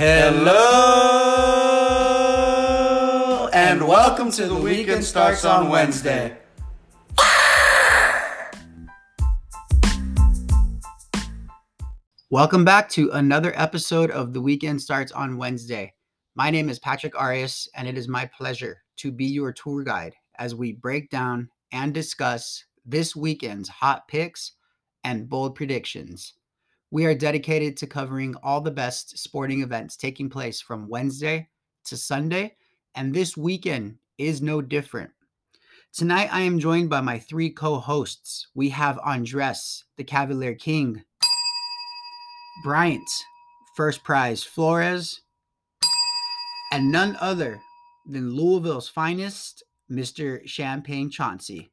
Hello and welcome to the weekend starts on Wednesday. Welcome back to another episode of The Weekend Starts on Wednesday. My name is Patrick Arias, and it is my pleasure to be your tour guide as we break down and discuss this weekend's hot picks and bold predictions. We are dedicated to covering all the best sporting events taking place from Wednesday to Sunday, and this weekend is no different. Tonight, I am joined by my three co hosts. We have Andres, the Cavalier King, Bryant, first prize Flores, and none other than Louisville's finest, Mr. Champagne Chauncey.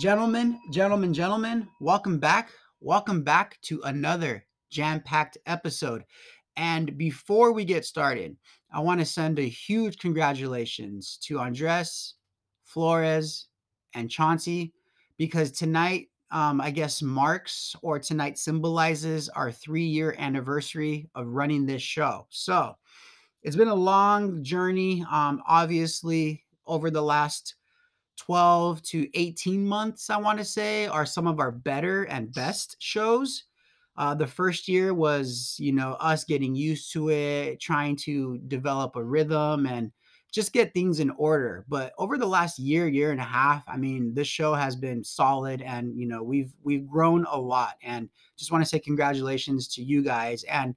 Gentlemen, gentlemen, gentlemen, welcome back. Welcome back to another jam packed episode. And before we get started, I want to send a huge congratulations to Andres, Flores, and Chauncey because tonight um, I guess, marks or tonight symbolizes our three year anniversary of running this show. So it's been a long journey. Um, obviously, over the last 12 to 18 months, I want to say, are some of our better and best shows. Uh, the first year was, you know, us getting used to it, trying to develop a rhythm and just get things in order. But over the last year, year and a half, I mean, this show has been solid and you know, we've we've grown a lot and just want to say congratulations to you guys. And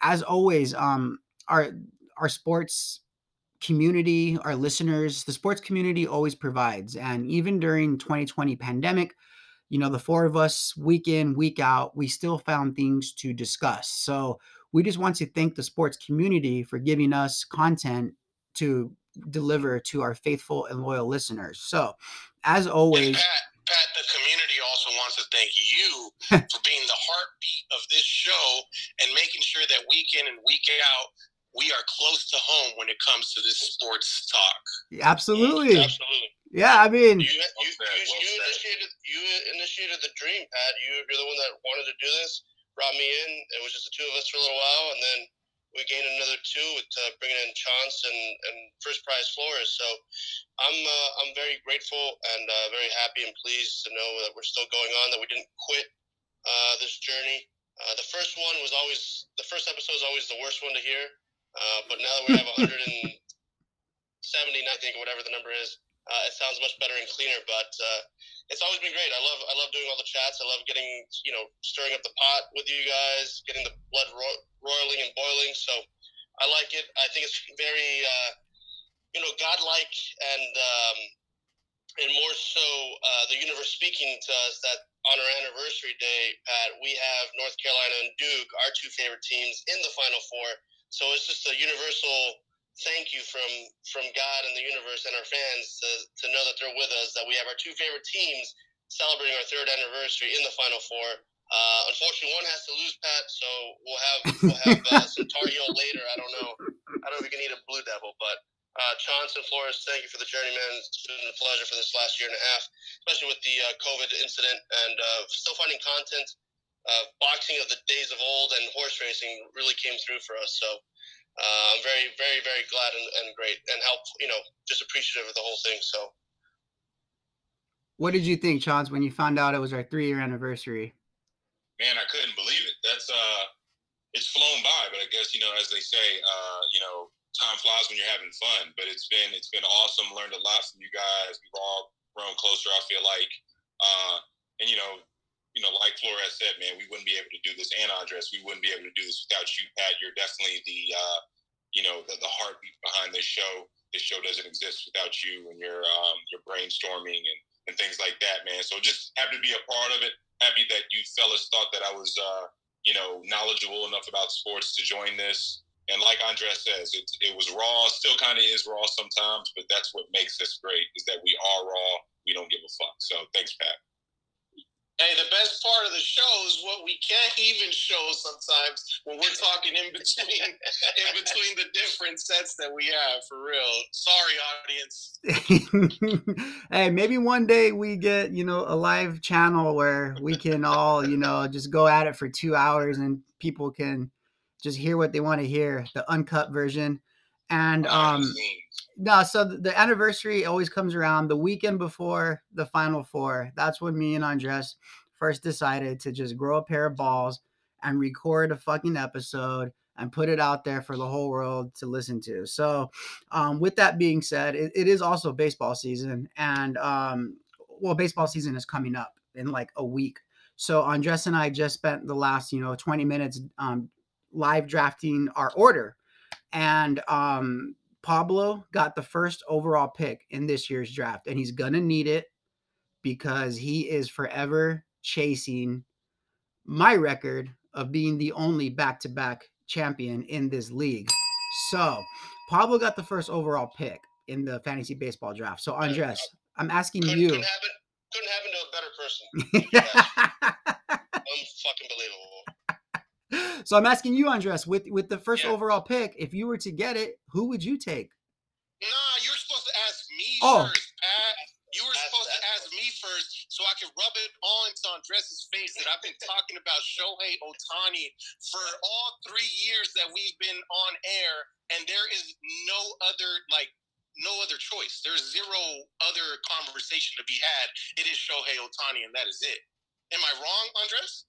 as always, um our our sports community, our listeners, the sports community always provides. And even during 2020 pandemic, you know, the four of us week in, week out, we still found things to discuss. So we just want to thank the sports community for giving us content to deliver to our faithful and loyal listeners. So, as always, Pat, Pat, the community also wants to thank you for being the heartbeat of this show and making sure that week in and week out we are close to home when it comes to this sports talk. Absolutely. Absolutely. Yeah, I mean, you, you, you, well you initiated you initiated the dream, Pat. You, you're the one that wanted to do this. Brought me in. It was just the two of us for a little while, and then we gained another two with uh, bringing in Chance and, and first prize Flores. So I'm uh, I'm very grateful and uh, very happy and pleased to know that we're still going on, that we didn't quit uh, this journey. Uh, the first one was always the first episode is always the worst one to hear, uh, but now that we have 170, I think, whatever the number is, it sounds much better and cleaner. But it's always been great. I love I love doing all the chats. I love getting you know stirring up the pot with you guys, getting the blood ro- roiling and boiling. So I like it. I think it's very uh, you know godlike and um, and more so uh, the universe speaking to us that on our anniversary day, Pat, we have North Carolina and Duke, our two favorite teams, in the Final Four. So it's just a universal thank you from from God and the universe and our fans to, to know that they're with us. That we have our two favorite teams celebrating our third anniversary in the Final Four. Uh, unfortunately, one has to lose, Pat. So we'll have we'll have uh, some Tar Heel later. I don't know. I don't know if we can eat a Blue Devil, but uh, Chance and Flores, thank you for the journey, man. It's been a pleasure for this last year and a half, especially with the uh, COVID incident and uh, still finding content. Uh, boxing of the days of old and horse racing really came through for us. So uh, I'm very, very, very glad and, and great and help, you know, just appreciative of the whole thing. So, what did you think, Chance, when you found out it was our three year anniversary? Man, I couldn't believe it. That's uh, it's flown by, but I guess you know, as they say, uh, you know, time flies when you're having fun. But it's been it's been awesome. Learned a lot from you guys. We've all grown closer. I feel like, uh, and you know, you know, like Flores said, man, we wouldn't be able to do this, and Andres, we wouldn't be able to do this without you, Pat. You're definitely the, uh, you know, the, the heartbeat behind this show. This show doesn't exist without you and your um, your brainstorming and, and things like that, man. So just happy to be a part of it. Happy that you fellas thought that I was, uh, you know, knowledgeable enough about sports to join this. And like Andres says, it, it was raw, still kind of is raw sometimes, but that's what makes us great is that we are raw. We don't give a fuck. So thanks, Pat. Hey, the best part of the show is what we can't even show sometimes when we're talking in between in between the different sets that we have for real. Sorry, audience. hey, maybe one day we get you know a live channel where we can all you know just go at it for two hours and people can just hear what they want to hear, the uncut version. And um. No, so the anniversary always comes around the weekend before the final four. That's when me and Andres first decided to just grow a pair of balls and record a fucking episode and put it out there for the whole world to listen to. So, um, with that being said, it, it is also baseball season, and um, well, baseball season is coming up in like a week. So Andres and I just spent the last, you know, 20 minutes um, live drafting our order. And um, Pablo got the first overall pick in this year's draft, and he's gonna need it because he is forever chasing my record of being the only back-to-back champion in this league. So Pablo got the first overall pick in the fantasy baseball draft. So Andres, I'm asking Couldn't, you. couldn't happen. Couldn't happen to a better person. Unfucking believable. so I'm asking you, Andres, with with the first Yeah. overall pick, if you were to get it, who would you take? Nah, you're supposed to ask me Oh. first, Pat. You were Ask- supposed to ask ask me first so I can rub it on to Andres' face that I've been talking about Shohei Ohtani for all three years that we've been on air, and there is no other like no other choice. There's zero other conversation to be had. It is Shohei Ohtani, and that is it. Am I wrong, Andres?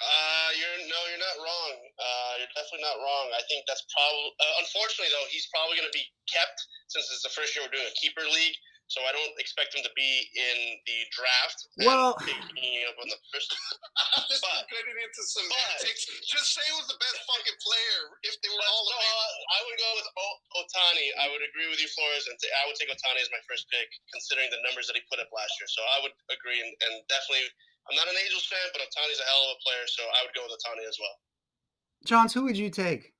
Uh, you're no, you're not wrong. Uh, you're definitely not wrong. I think that's probably. Uh, unfortunately, though, he's probably going to be kept since it's the first year we're doing a keeper league. So I don't expect him to be in the draft. Well- picking up on the first. I'm just But- getting into but- Just say it was the best fucking player if they were all no, available. uh, I would go with o- Ohtani. I would agree with you, Flores, and t- I would take Ohtani as my first pick, considering the numbers that he put up last year. So I would agree, and, and definitely, I'm not an Angels fan, but Ohtani's a hell of a player, so I would go with Ohtani as well. Johns, who would you take?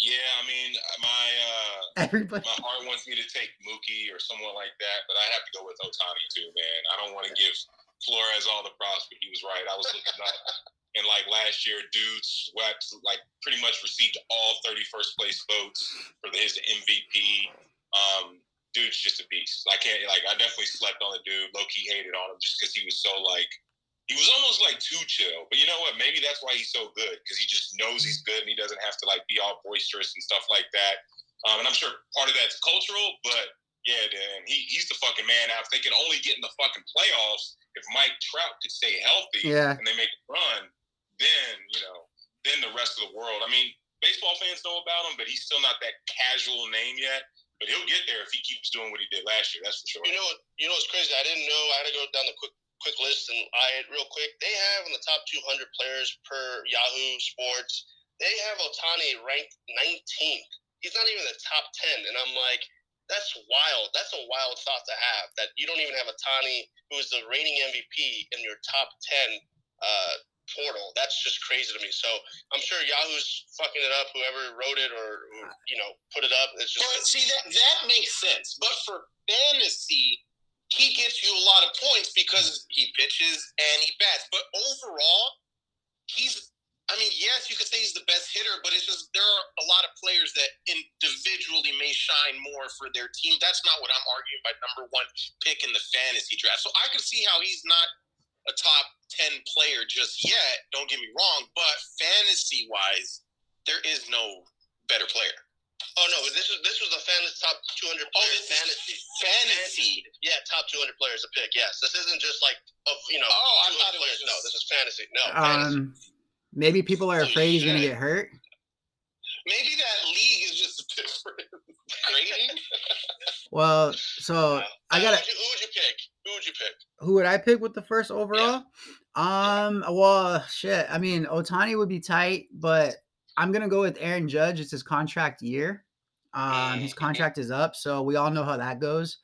Yeah, I mean, my uh, Everybody. my heart wants me to take Mookie or someone like that, but I have to go with Ohtani too, man. I don't want to give Flores all the props, but he was right. I was looking up, and like last year, dude swept, like pretty much received all 31st place votes for his MVP. Um, dude's just a beast. I can't like I definitely slept on the dude. Low key hated on him just because he was so like he was almost like too chill. But you know what? Maybe that's why he's so good because he just knows he's good and he doesn't have to like be all boisterous and stuff like that. Um, and I'm sure part of that's cultural, but yeah, Dan, he, he's the fucking man. Now, if they can only get in the fucking playoffs, if Mike Trout could stay healthy Yeah. and they make a run, then you know, then the rest of the world. I mean, baseball fans know about him, but he's still not that casual name yet. But he'll get there if he keeps doing what he did last year. That's for sure. You know? You know what's crazy? I didn't know. I had to go down the quick quick list, and I it real quick. They have in the top 200 players per Yahoo Sports. They have Ohtani ranked 19th. He's not even the top 10, and I'm like, that's wild. That's a wild thought to have. That you don't even have Ohtani, who is the reigning MVP, in your top 10 uh, portal. That's just crazy to me. So I'm sure Yahoo's fucking it up. Whoever wrote it or, or you know put it up, it's just. Well, see that that makes sense, but for fantasy, he gets you a lot of points because he pitches and he bats. But overall, he's. I mean, yes, you could say he's the best hitter, but it's just there are a lot of players that individually may shine more for their team. That's not what I'm arguing by number one pick in the fantasy draft. So I could see how he's not a top ten player just yet. Don't get me wrong, but fantasy wise, there is no better player. Oh no, this was this was the fantasy top 200 Oh, players this is fantasy. fantasy. Yeah, top 200 players a pick. Yes, this isn't just like of you know. Oh, I 200 thought it was players. No, this is fantasy. No, fantasy. Um, maybe people are Holy afraid he's gonna get hurt. Maybe that league is just a bit for grading. Well, so Yeah. I Uh, gotta. Who would, you, who would you pick? Who would you pick? Who would I pick with the first overall? Um, well, shit. I mean, Ohtani would be tight, but I'm gonna go with Aaron Judge. It's his contract year. Um, his Mhm. contract is up, so we all know how that goes.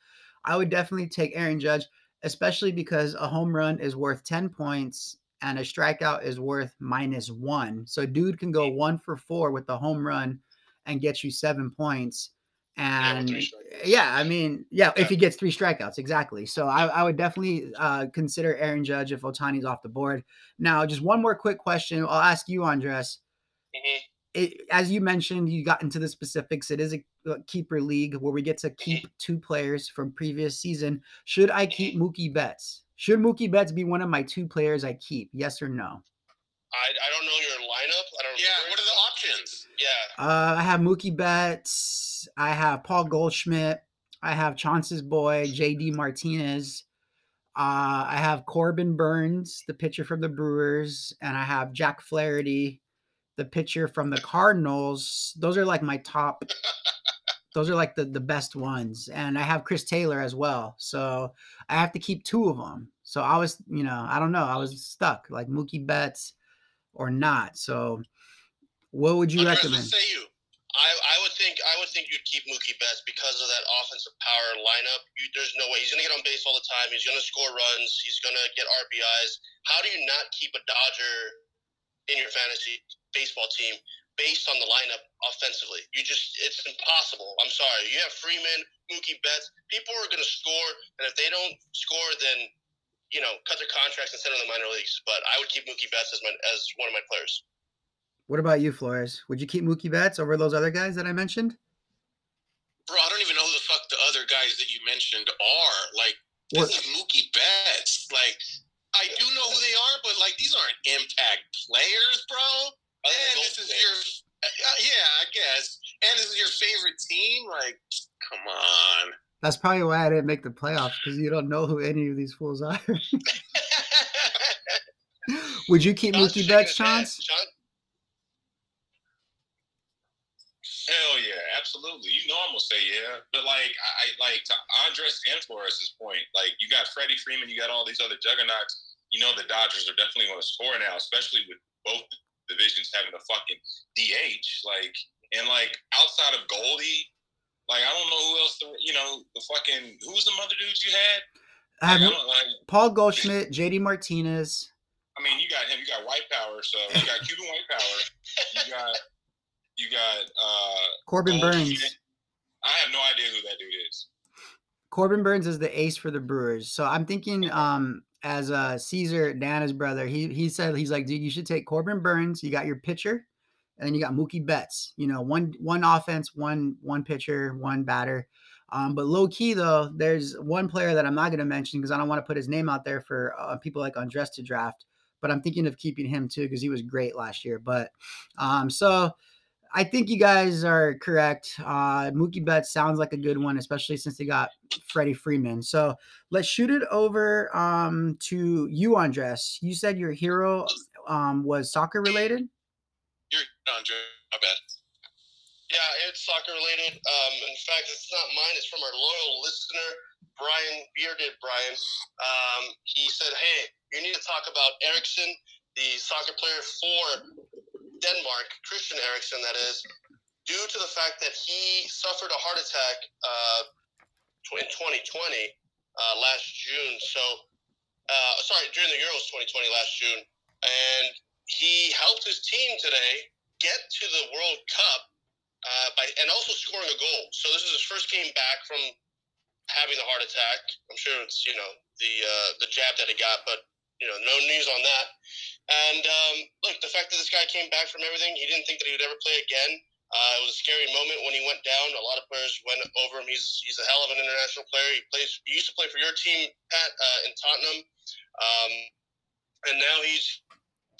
I would definitely take Aaron Judge, especially because a home run is worth 10 points and a strikeout is worth minus one. So dude can go one for four with the home run and get you seven points. Yeah, with And three strikeouts. yeah, I mean, yeah, Yeah. if he gets three strikeouts, exactly. So I, I would definitely uh, consider Aaron Judge if Ohtani's off the board. Now, just one more quick question. I'll ask you, Andres. Mhm. It, as you mentioned, you got into the specifics. It is a uh, keeper league where we get to keep two players from previous season. Should I keep Mookie Betts? Should Mookie Betts be one of my two players I keep? Yes or no? I, I don't know your lineup. I don't. Yeah, what are the options? Yeah. Uh, I have Mookie Betts. I have Paul Goldschmidt. I have Chauncey's boy JD Martinez. Uh, I have Corbin Burnes, the pitcher from the Brewers, and I have Jack Flaherty, the pitcher from the Cardinals. Those are like my top. Those are like the the best ones, and I have Chris Taylor as well. So I have to keep two of them. So I was, you know, I don't know. I was stuck like Mookie Betts or not. So what would you recommend? Say you? I, I would think I would think you'd keep Mookie Betts because of that offensive power lineup. You, there's no way he's going to get on base all the time. He's going to score runs. He's going to get RBIs. How do you not keep a Dodger in your fantasy baseball team based on the lineup offensively? You just it's impossible. I'm sorry. You have Freeman, Mookie Betts. People are going to score, and if they don't score, then you know cut their contracts and send them to the minor leagues. But I would keep Mookie Betts as my as one of my players. What about you, Flores? Would you keep Mookie Betts over those other guys that I mentioned? Bro, I don't even know who the fuck the other guys that you mentioned are. Like, this is Mookie Betts. Like, I do know who they are, but like, these aren't impact players, bro. And this is your, uh, yeah, I guess. And this is your favorite team. Like, come on. That's probably why I didn't make the playoffs because you don't know who any of these fools are. Would you keep John's Mookie shaking Betts, his. Chance? John, Hell yeah, absolutely. You know I'm gonna say yeah, but like I like to Andres and Flores's point, like you got Freddie Freeman, you got all these other juggernauts. You know the Dodgers are definitely going to score now, especially with both divisions having a fucking DH. Like and like outside of Goldie, like I don't know who else. The, you know the fucking who's the mother dudes you had? I have don't like. Paul Goldschmidt, JD Martinez. I mean, you got him. You got White Power. So you got Cuban White Power. You got you got uh Corbin. Burnes. I have no idea who that dude is. Corbin Burnes is the ace for the Brewers. So I'm thinking um as uh Caesar, Dana's brother, he he said he's like, dude, you should take Corbin Burnes. You got your pitcher, and then you got Mookie Betts. You know, one one offense, one one pitcher, one batter. Um, but low key though, there's one player that I'm not going to mention because I don't want to put his name out there for uh, people like Andres to draft. But I'm thinking of keeping him too because he was great last year. But um, so I think you guys are correct. Uh, Mookie Betts sounds like a good one, especially since they got Freddie Freeman. So let's shoot it over um, to you, Andres. You said your hero um, was soccer related. You're Andre. My bad. Yeah, it's soccer related. Um, in fact, it's not mine. It's from our loyal listener, Brian Bearded Brian. Um, he said, "Hey, you need to talk about Eriksen, the soccer player for Denmark, Christian Eriksen, that is, due to the fact that he suffered a heart attack uh, in 2020 uh, last June. So, uh, sorry, during the Euros 2020 last June, and he helped his team today get to the World Cup uh, by and also scoring a goal. So this is his first game back from having the heart attack. I'm sure it's you know the uh, the jab that he got, but you know no news on that. And um, look, the fact that this guy came back from everything, he didn't think that he would ever play again. Uh, it was a scary moment when he went down. A lot of players went over him. He's he's a hell of an international player. He plays. He used to play for your team, Pat, uh, in Tottenham, um, and now he's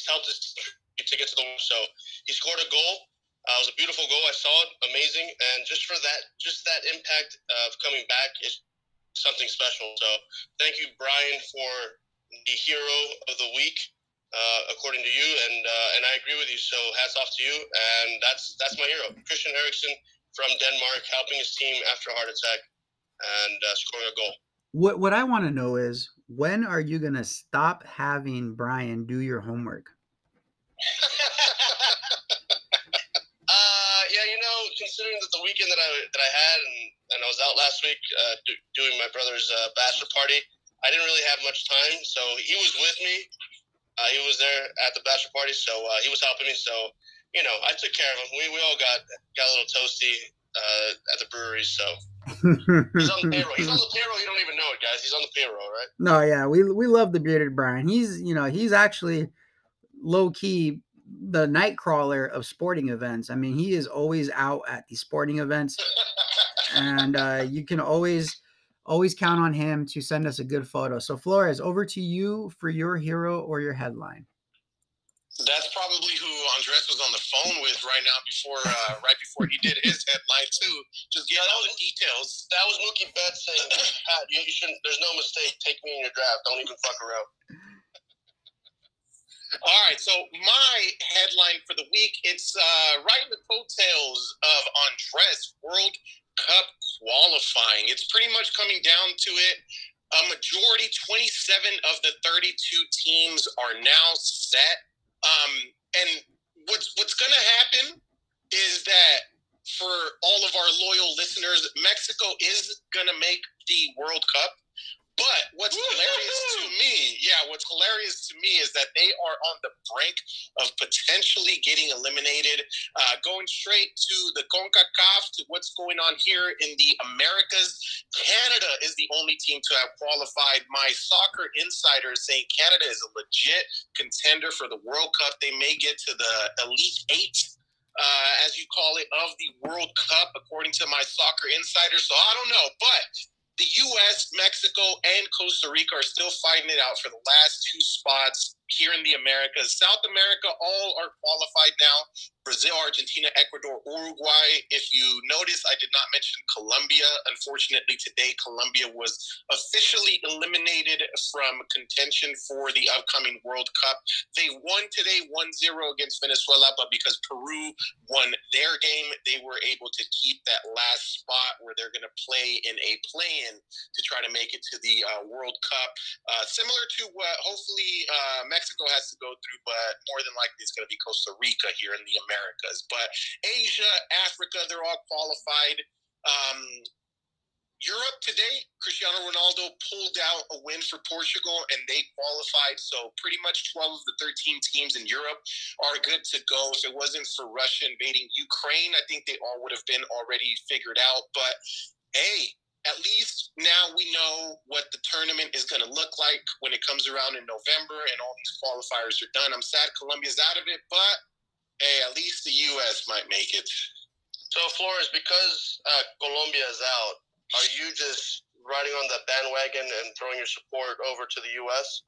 helped team to get to the. So he scored a goal. Uh, it was a beautiful goal. I saw it, amazing, and just for that, just that impact of coming back is something special. So, thank you, Brian, for the hero of the week, uh, according to you, and uh, and I agree with you. So, hats off to you, and that's that's my hero, Christian Eriksen from Denmark, helping his team after a heart attack and uh, scoring a goal. What what I want to know is when are you gonna stop having Brian do your homework? uh, yeah, you know, considering that the weekend that I that I had and, and I was out last week uh, do, doing my brother's uh, bachelor party, I didn't really have much time. So he was with me. Uh, he was there at the bachelor party, so uh, he was helping me. So you know, I took care of him. We, we all got got a little toasty uh, at the brewery. So he's on the payroll. He's on the payroll. You don't even know it, guys. He's on the payroll, right? No, yeah, we we love the bearded Brian. He's you know he's actually low key the night crawler of sporting events. I mean, he is always out at the sporting events, and uh, you can always always count on him to send us a good photo. So Flores, over to you for your hero or your headline. That's probably who Andres was on the phone with right now before uh, right before he did his headline too. Just get all the details. That was Mookie Betts saying, Pat, you, you shouldn't. There's no mistake. Take me in your draft. Don't even fuck around. All right, so my headline for the week it's uh, right in the coattails of Andres World Cup qualifying. It's pretty much coming down to it. A majority, 27 of the 32 teams are now set. Um, and what's what's going to happen is that for all of our loyal listeners, Mexico is going to make the World Cup. But what's hilarious to me, yeah, what's hilarious to me is that they are on the brink of potentially getting eliminated, uh, going straight to the CONCACAF, to what's going on here in the Americas. Canada is the only team to have qualified. My soccer insider is saying Canada is a legit contender for the World Cup. They may get to the Elite Eight. Uh, as you call it, of the World Cup, according to my soccer insider. So I don't know, but the U.S., Mexico, and Costa Rica are still fighting it out for the last two spots here in the Americas. South America, all are qualified now. Brazil, Argentina, Ecuador, Uruguay. If you notice, I did not mention Colombia. Unfortunately, today Colombia was officially eliminated from contention for the upcoming World Cup. They won today 1 0 against Venezuela, but because Peru won their game, they were able to keep that last spot where they're going to play in a play in to try to make it to the uh, World Cup. Uh, similar to what hopefully uh, Mexico has to go through, but more than likely it's going to be Costa Rica here in the Americas. But Asia, Africa, they're all qualified. Um, Europe today, Cristiano Ronaldo pulled out a win for Portugal and they qualified. So pretty much 12 of the 13 teams in Europe are good to go. If it wasn't for Russia invading Ukraine, I think they all would have been already figured out. But hey, at least now we know what the tournament is going to look like when it comes around in November and all these qualifiers are done. I'm sad Colombia's out of it, but hey, at least the U.S. might make it. So, Flores, because uh, Colombia is out, are you just riding on the bandwagon and throwing your support over to the U.S.?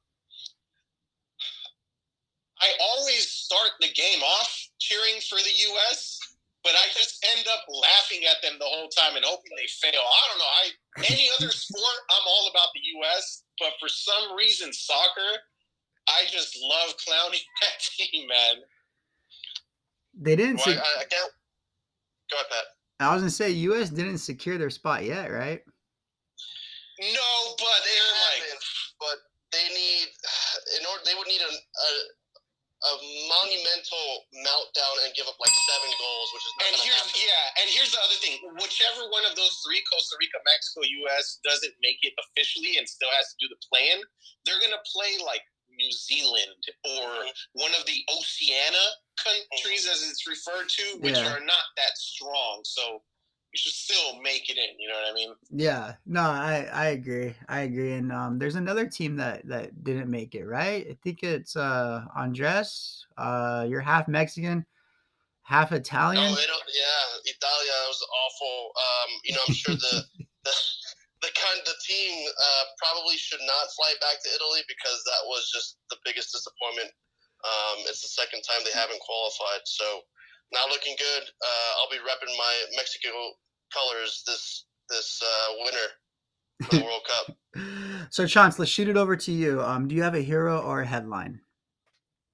I always start the game off cheering for the U.S., but I just end up laughing at them the whole time and hoping they fail. I don't know. I any other sport, I'm all about the U.S., but for some reason, soccer, I just love clowning that team, man. They didn't. Well, sec- I, I can't. Go ahead, Pat. I was gonna say U.S. didn't secure their spot yet, right? No, but they're like but they need in order they would need a, a a monumental meltdown and give up like seven goals, which is not And here's happen. yeah, and here's the other thing. Whichever one of those three, Costa Rica, Mexico, US, doesn't make it officially and still has to do the plan, they're gonna play like New Zealand or mm-hmm. one of the Oceania countries mm-hmm. as it's referred to, which Yeah. are not that strong. So you should still make it in, you know what I mean? Yeah. No, I I agree. I agree. And um, there's another team that that didn't make it, right? I think it's uh Andres. Uh, you're half Mexican, half No, Italian. don't. Yeah, Italia was awful. Um, you know, I'm sure the the, the kind the team uh, probably should not fly back to Italy because that was just the biggest disappointment. Um, it's the second time they haven't qualified, so not looking good. Uh, I'll be repping my Mexico colors this this uh, winter for the World Cup. So, Chance, let's shoot it over to you. Um, do you have a hero or a headline?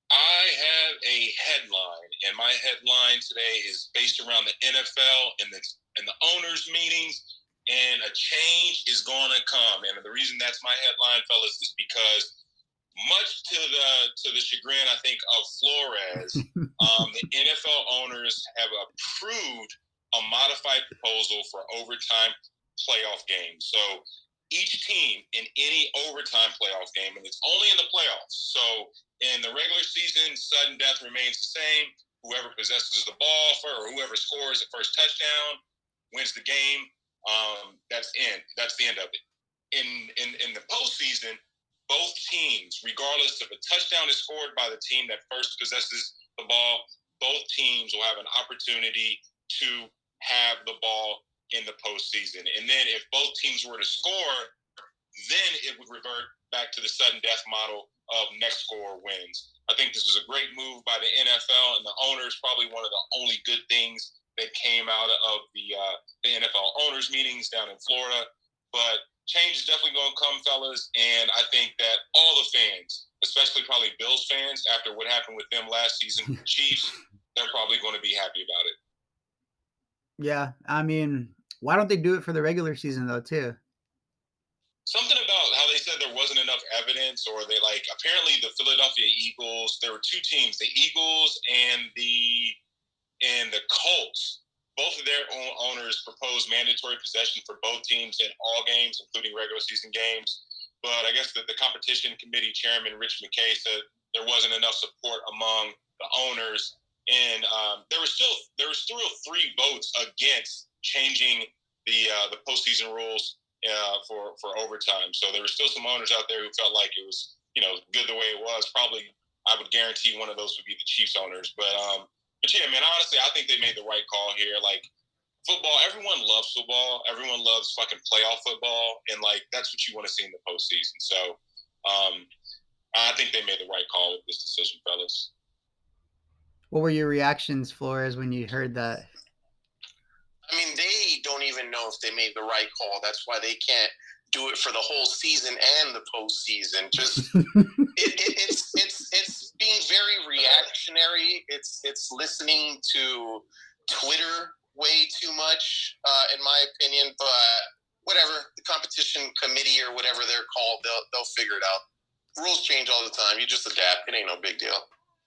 I have a headline, and my headline today is based around the NFL and the and the owners' meetings. And a change is going to come, and the reason that's my headline, fellas, is because much to the to the chagrin, I think, of Flores, um, the NFL owners have approved a modified proposal for overtime playoff games. So each team in any overtime playoff game, and it's only in the playoffs. So in the regular season, sudden death remains the same. Whoever possesses the ball for, or whoever scores the first touchdown wins the game. Um, that's end. That's the end of it. In in in the postseason, both teams, regardless if a touchdown is scored by the team that first possesses the ball, both teams will have an opportunity to have the ball in the postseason. And then if both teams were to score, then it would revert back to the sudden death model of next score wins. I think this was a great move by the NFL and the owners. Probably one of the only good things that came out of the uh, the NFL owners meetings down in Florida. But change is definitely going to come, fellas. And I think that all the fans, especially probably Bills fans, after what happened with them last season, Chiefs, they're probably going to be happy about it. Yeah, I mean, why don't they do it for the regular season though, too? Something about how they said there wasn't enough evidence, or they like apparently the Philadelphia Eagles. There were two teams, the Eagles and the and the Colts. Both of their own owners proposed mandatory possession for both teams in all games, including regular season games. But I guess that the competition committee chairman Rich McKay said there wasn't enough support among the owners, and um, there was still there was still three votes against changing the uh, the postseason rules uh, for for overtime. So there were still some owners out there who felt like it was you know good the way it was. Probably I would guarantee one of those would be the Chiefs owners. But um, but yeah, man, honestly, I think they made the right call here. Like football, everyone loves football. Everyone loves fucking playoff football, and like that's what you want to see in the postseason. So um, I think they made the right call with this decision, fellas. What were your reactions, Flores, when you heard that? I mean, they don't even know if they made the right call. That's why they can't do it for the whole season and the postseason. Just it, it, it's it's it's being very reactionary. It's it's listening to Twitter way too much, uh, in my opinion. But whatever, the competition committee or whatever they're called, they'll they'll figure it out. Rules change all the time. You just adapt. It ain't no big deal.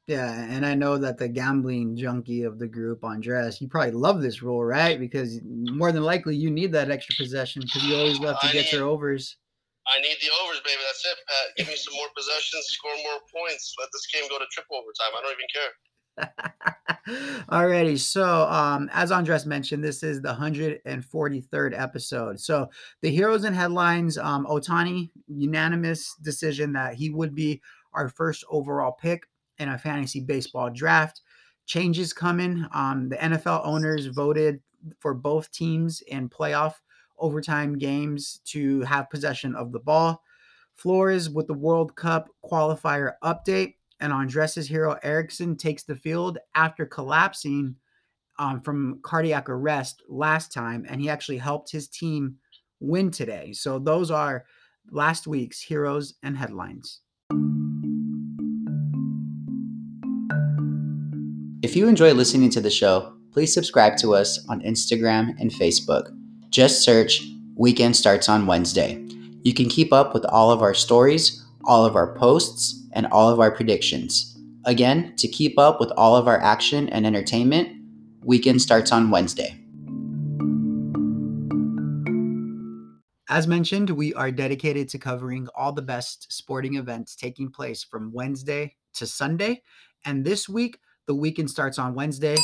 Yeah, and I know that the gambling junkie of the group, Andres, you probably love this rule, right? Because more than likely you need that extra possession because you always love to I get need- your overs. I need the overs, baby. That's it, Pat. Give me some more possessions, score more points. Let this game go to triple overtime. I don't even care. Alrighty, so um, as Andres mentioned, this is the 143rd episode. So the heroes and headlines, um, Ohtani, unanimous decision that he would be our first overall pick in a fantasy baseball draft. Changes coming. Um, the NFL owners voted for both teams in playoff overtime games to have possession of the ball. Flores with the World Cup qualifier update and Andres' hero Eriksen takes the field after collapsing um, from cardiac arrest last time, and he actually helped his team win today. So those are last week's heroes and headlines. If you enjoy listening to the show, please subscribe to us on Instagram and Facebook. Just search Weekend Starts on Wednesday. You can keep up with all of our stories, all of our posts, and all of our predictions. Again, to keep up with all of our action and entertainment, Weekend Starts on Wednesday. As mentioned, we are dedicated to covering all the best sporting events taking place from Wednesday to Sunday. And this week, the weekend starts on Wednesday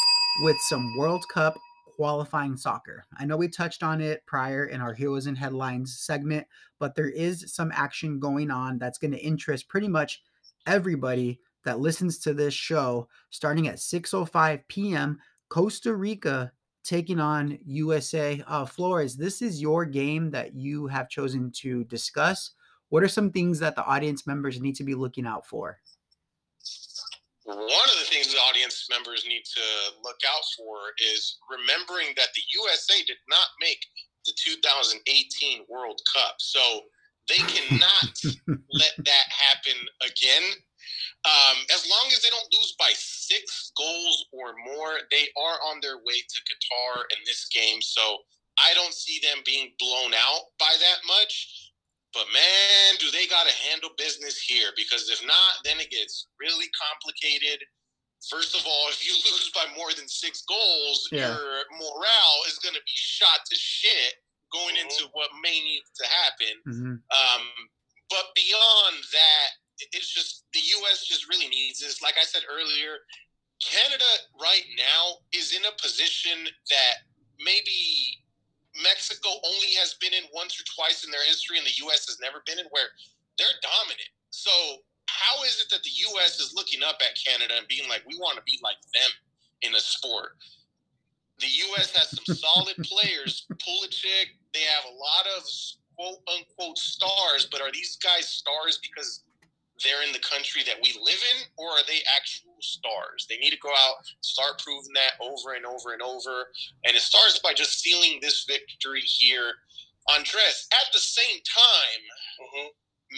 with some World Cup qualifying soccer. I know we touched on it prior in our Heroes and Headlines segment, but there is some action going on that's going to interest pretty much everybody that listens to this show starting at 6:05 p.m. Costa Rica taking on USA. Uh, Flores, this is your game that you have chosen to discuss. What are some things that the audience members need to be looking out for? One of the things the audience members need to look out for is remembering that the USA did not make the 2018 World Cup. So they cannot let that happen again. Um, as long as they don't lose by six goals or more, they are on their way to Qatar in this game. So I don't see them being blown out by that much. But man, do they got to handle business here? Because if not, then it gets really complicated. First of all, if you lose by more than six goals, Yeah. your morale is going to be shot to shit going into what may need to happen. Mhm. Um, but beyond that, it's just the U.S. just really needs this. Like I said earlier, Canada right now is in a position that maybe Mexico only has been in once or twice in their history, and the U.S. has never been in, where they're dominant. So how is it that the U.S. is looking up at Canada and being like, we want to be like them in a sport? The U.S. has some solid players. Pulisic, they have a lot of quote unquote stars, but are these guys stars because they're in the country that we live in, or are they actual stars? They need to go out, start proving that over and over and over. And it starts by just sealing this victory here Andres, at the same time, mm-hmm.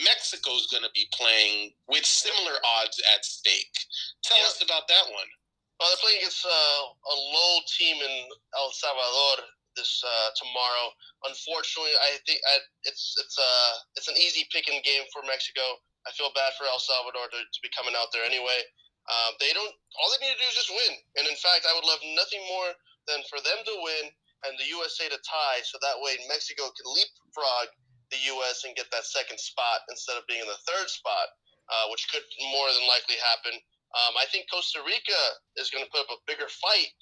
Mexico's going to be playing with similar odds at stake. Tell yeah. us about that one. Well, they're playing against uh, a low team in El Salvador this uh, tomorrow. Unfortunately, I think I, it's it's a uh, it's an easy picking game for Mexico. I feel bad for El Salvador to, to be coming out there anyway. Uh, they don't. All they need to do is just win. And in fact, I would love nothing more than for them to win and the USA to tie, so that way Mexico can leapfrog the U.S. and get that second spot instead of being in the third spot, uh, which could more than likely happen. Um, I think Costa Rica is going to put up a bigger fight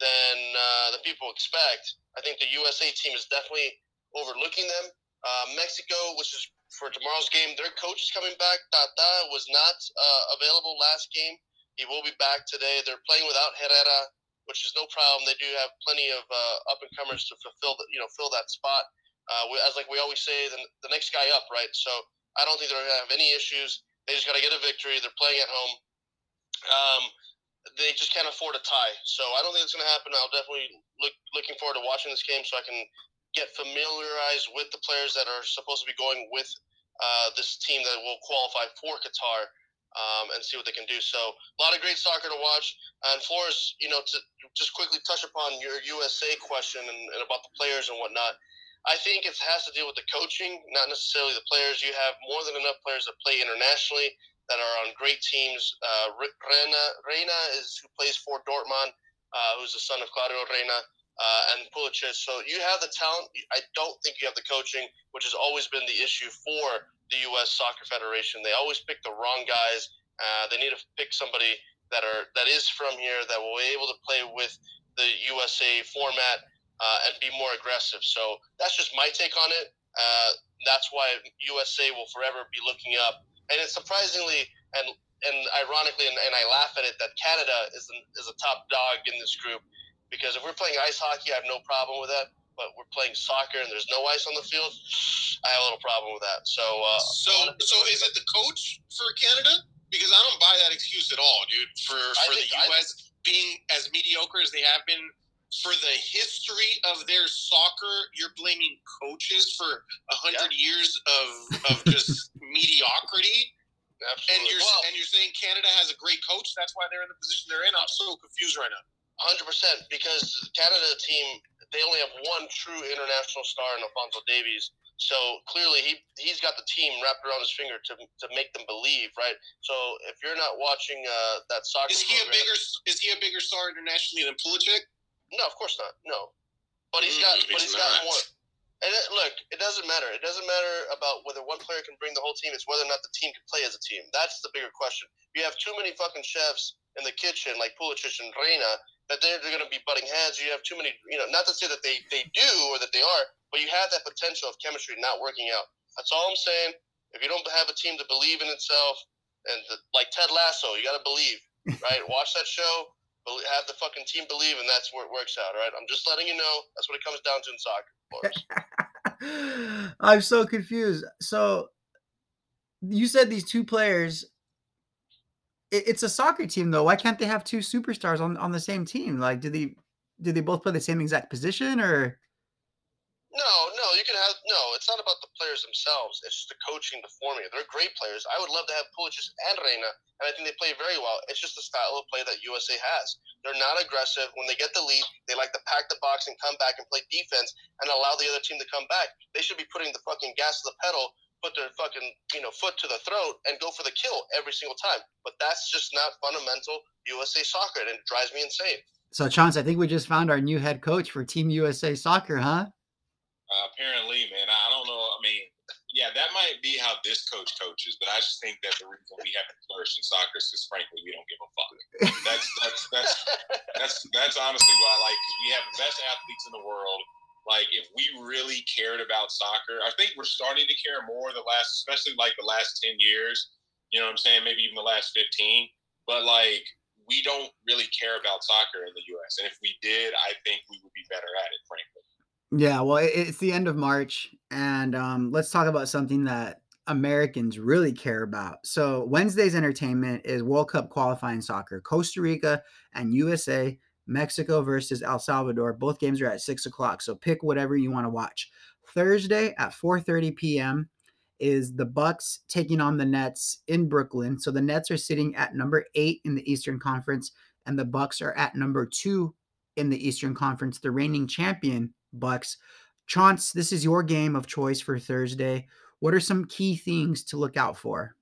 than uh, the people expect. I think the USA team is definitely overlooking them. Uh, Mexico, which is for tomorrow's game, their coach is coming back. Tata was not uh, available last game. He will be back today. They're playing without Herrera which is no problem. They do have plenty of uh, up and comers to fulfill the, you know fill that spot. Uh, we, as like we always say, the, the next guy up, right? So I don't think they're gonna have any issues. They just got to get a victory. They're playing at home. Um, they just can't afford a tie. So I don't think it's gonna happen. I'll definitely look looking forward to watching this game so I can get familiarized with the players that are supposed to be going with uh, this team that will qualify for Qatar um, and see what they can do. So a lot of great soccer to watch. And Flores, you know, to just quickly touch upon your USA question and, and about the players and whatnot. I think it has to deal with the coaching, not necessarily the players. You have more than enough players that play internationally that are on great teams. Uh, Reyna, Reyna is who plays for Dortmund, uh, who's the son of Claudio Reyna, uh, and Pulisic. So you have the talent. I don't think you have the coaching, which has always been the issue for the U.S. Soccer Federation. They always pick the wrong guys. Uh, they need to pick somebody that are that is from here that will be able to play with the USA format uh, and be more aggressive. So that's just my take on it. Uh, that's why USA will forever be looking up. And it's surprisingly and and ironically, and, and I laugh at it that Canada is an, is a top dog in this group because if we're playing ice hockey, I have no problem with that but we're playing soccer and there's no ice on the field, I have a little problem with that. So, uh, so, so is it the coach for Canada? Because I don't buy that excuse at all, dude. For for think, the U.S. Being as mediocre as they have been for the history of their soccer, you're blaming coaches for a hundred yeah. years of of just mediocrity. Absolutely. And you're well, and you're saying Canada has a great coach. That's why they're in the position they're in. I'm so confused right now. Hundred percent, because the Canada team they only have one true international star in Alfonso Davies. So clearly, he he's got the team wrapped around his finger to, to make them believe, right? So if you're not watching uh, that soccer, is he program, a bigger is he a bigger star internationally than Pulisic? No, of course not. No, but he's got mm, but he's, he's got more. And it, look, it doesn't matter. It doesn't matter about whether one player can bring the whole team. It's whether or not the team can play as a team. That's the bigger question. You have too many fucking chefs in the kitchen, like Pulisic and Reyna, that they're, they're going to be butting heads. You have too many, you know, not to say that they, they do or that they are, but you have that potential of chemistry not working out. That's all I'm saying. If you don't have a team to believe in itself, and the, like Ted Lasso, you got to believe, right? Watch that show, have the fucking team believe, and that's where it works out, right? I'm just letting you know. That's what it comes down to in soccer. I'm so confused. So you said these two players it's a soccer team though. Why can't they have two superstars on, on the same team? Like, do they do they both play the same exact position or? No, no, you can have no. It's not about the players themselves. It's the coaching, the forming. They're great players. I would love to have Pulisic and Reyna, and I think they play very well. It's just the style of play that USA has. They're not aggressive. When they get the lead, they like to pack the box and come back and play defense and allow the other team to come back. They should be putting the fucking gas to the pedal put their fucking you know foot to the throat and go for the kill every single time. But that's just not fundamental USA soccer, and it drives me insane. So, Chance, I think we just found our new head coach for Team USA Soccer, huh? Uh, apparently, man. I don't know. I mean, yeah, that might be how this coach coaches, but I just think that the reason we haven't flourished in soccer is because, frankly, we don't give a fuck. That's that's that's that's that's honestly why, I like, because we have the best athletes in the world like if we really cared about soccer, I think we're starting to care more the last, especially like the last ten years. You know what I'm saying? Maybe even the last fifteen. But like we don't really care about soccer in the U.S. And if we did, I think we would be better at it, frankly. Yeah, well, it's the end of March, and um, let's talk about something that Americans really care about. So Wednesday's entertainment is World Cup qualifying soccer. Costa Rica and USA, Mexico versus El Salvador. Both games are at six o'clock. So pick whatever you want to watch. Thursday at 4:30 p.m. is the Bucks taking on the Nets in Brooklyn. So the Nets are sitting at number eight in the Eastern Conference, and the Bucks are at number two in the Eastern Conference. The reigning champion Bucks. Chance, this is your game of choice for Thursday. What are some key things to look out for?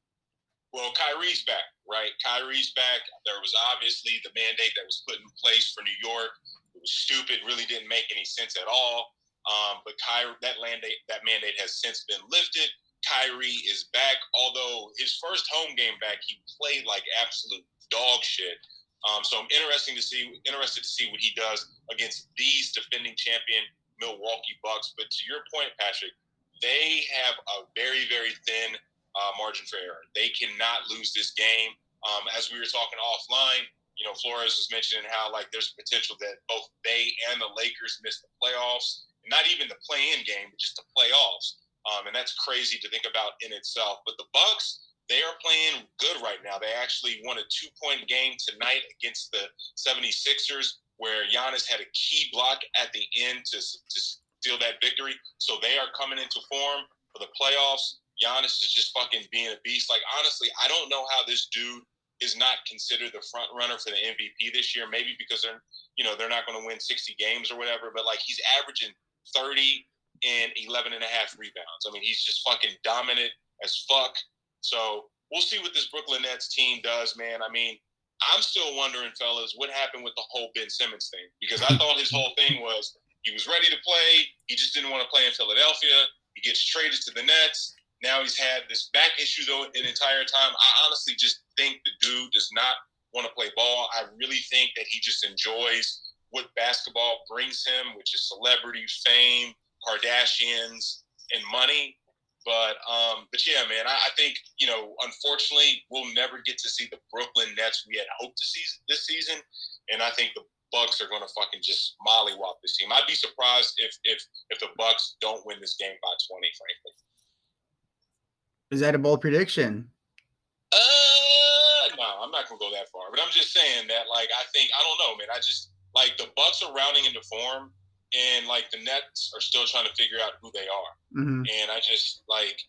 Well, Kyrie's back, right? Kyrie's back. There was obviously the mandate that was put in place for New York. It was stupid, really didn't make any sense at all. Um, but Kyrie, that mandate, that mandate has since been lifted. Kyrie is back. Although his first home game back, he played like absolute dog shit. Um, so I'm interested to see interested to see what he does against these defending champion Milwaukee Bucks. But to your point, Patrick, they have a very, very thin uh, margin for error. They cannot lose this game. Um, as we were talking offline, you know, Flores was mentioning how like there's potential that both they and the Lakers miss the playoffs, not even the play-in game, but just the playoffs. Um, and that's crazy to think about in itself. But the Bucks, they are playing good right now. They actually won a two-point game tonight against the 76ers where Giannis had a key block at the end to, to steal that victory. So they are coming into form for the playoffs. Giannis is just fucking being a beast. Like, honestly, I don't know how this dude is not considered the front runner for the MVP this year. Maybe because they're, you know, they're not going to win 60 games or whatever, but like he's averaging 30 and 11 and a half rebounds. I mean, he's just fucking dominant as fuck. So we'll see what this Brooklyn Nets team does, man. I mean, I'm still wondering, fellas, what happened with the whole Ben Simmons thing? Because I thought his whole thing was he was ready to play. He just didn't want to play in Philadelphia. He gets traded to the Nets. Now he's had this back issue though an entire time. I honestly just think the dude does not want to play ball. I really think that he just enjoys what basketball brings him, which is celebrity, fame, Kardashians, and money. But um, but yeah, man, I, I, think you know, unfortunately, we'll never get to see the Brooklyn Nets we had hoped to see this season, and I think the Bucks are going to fucking just mollywop this team. I'd be surprised if if if the Bucks don't win this game by twenty. Frankly, is that a bold prediction? Uh, no, I'm not gonna go that far. But I'm just saying that, like, I think I don't know, man. I just like the Bucks are rounding into form and like the Nets are still trying to figure out who they are. Mm-hmm. And I just like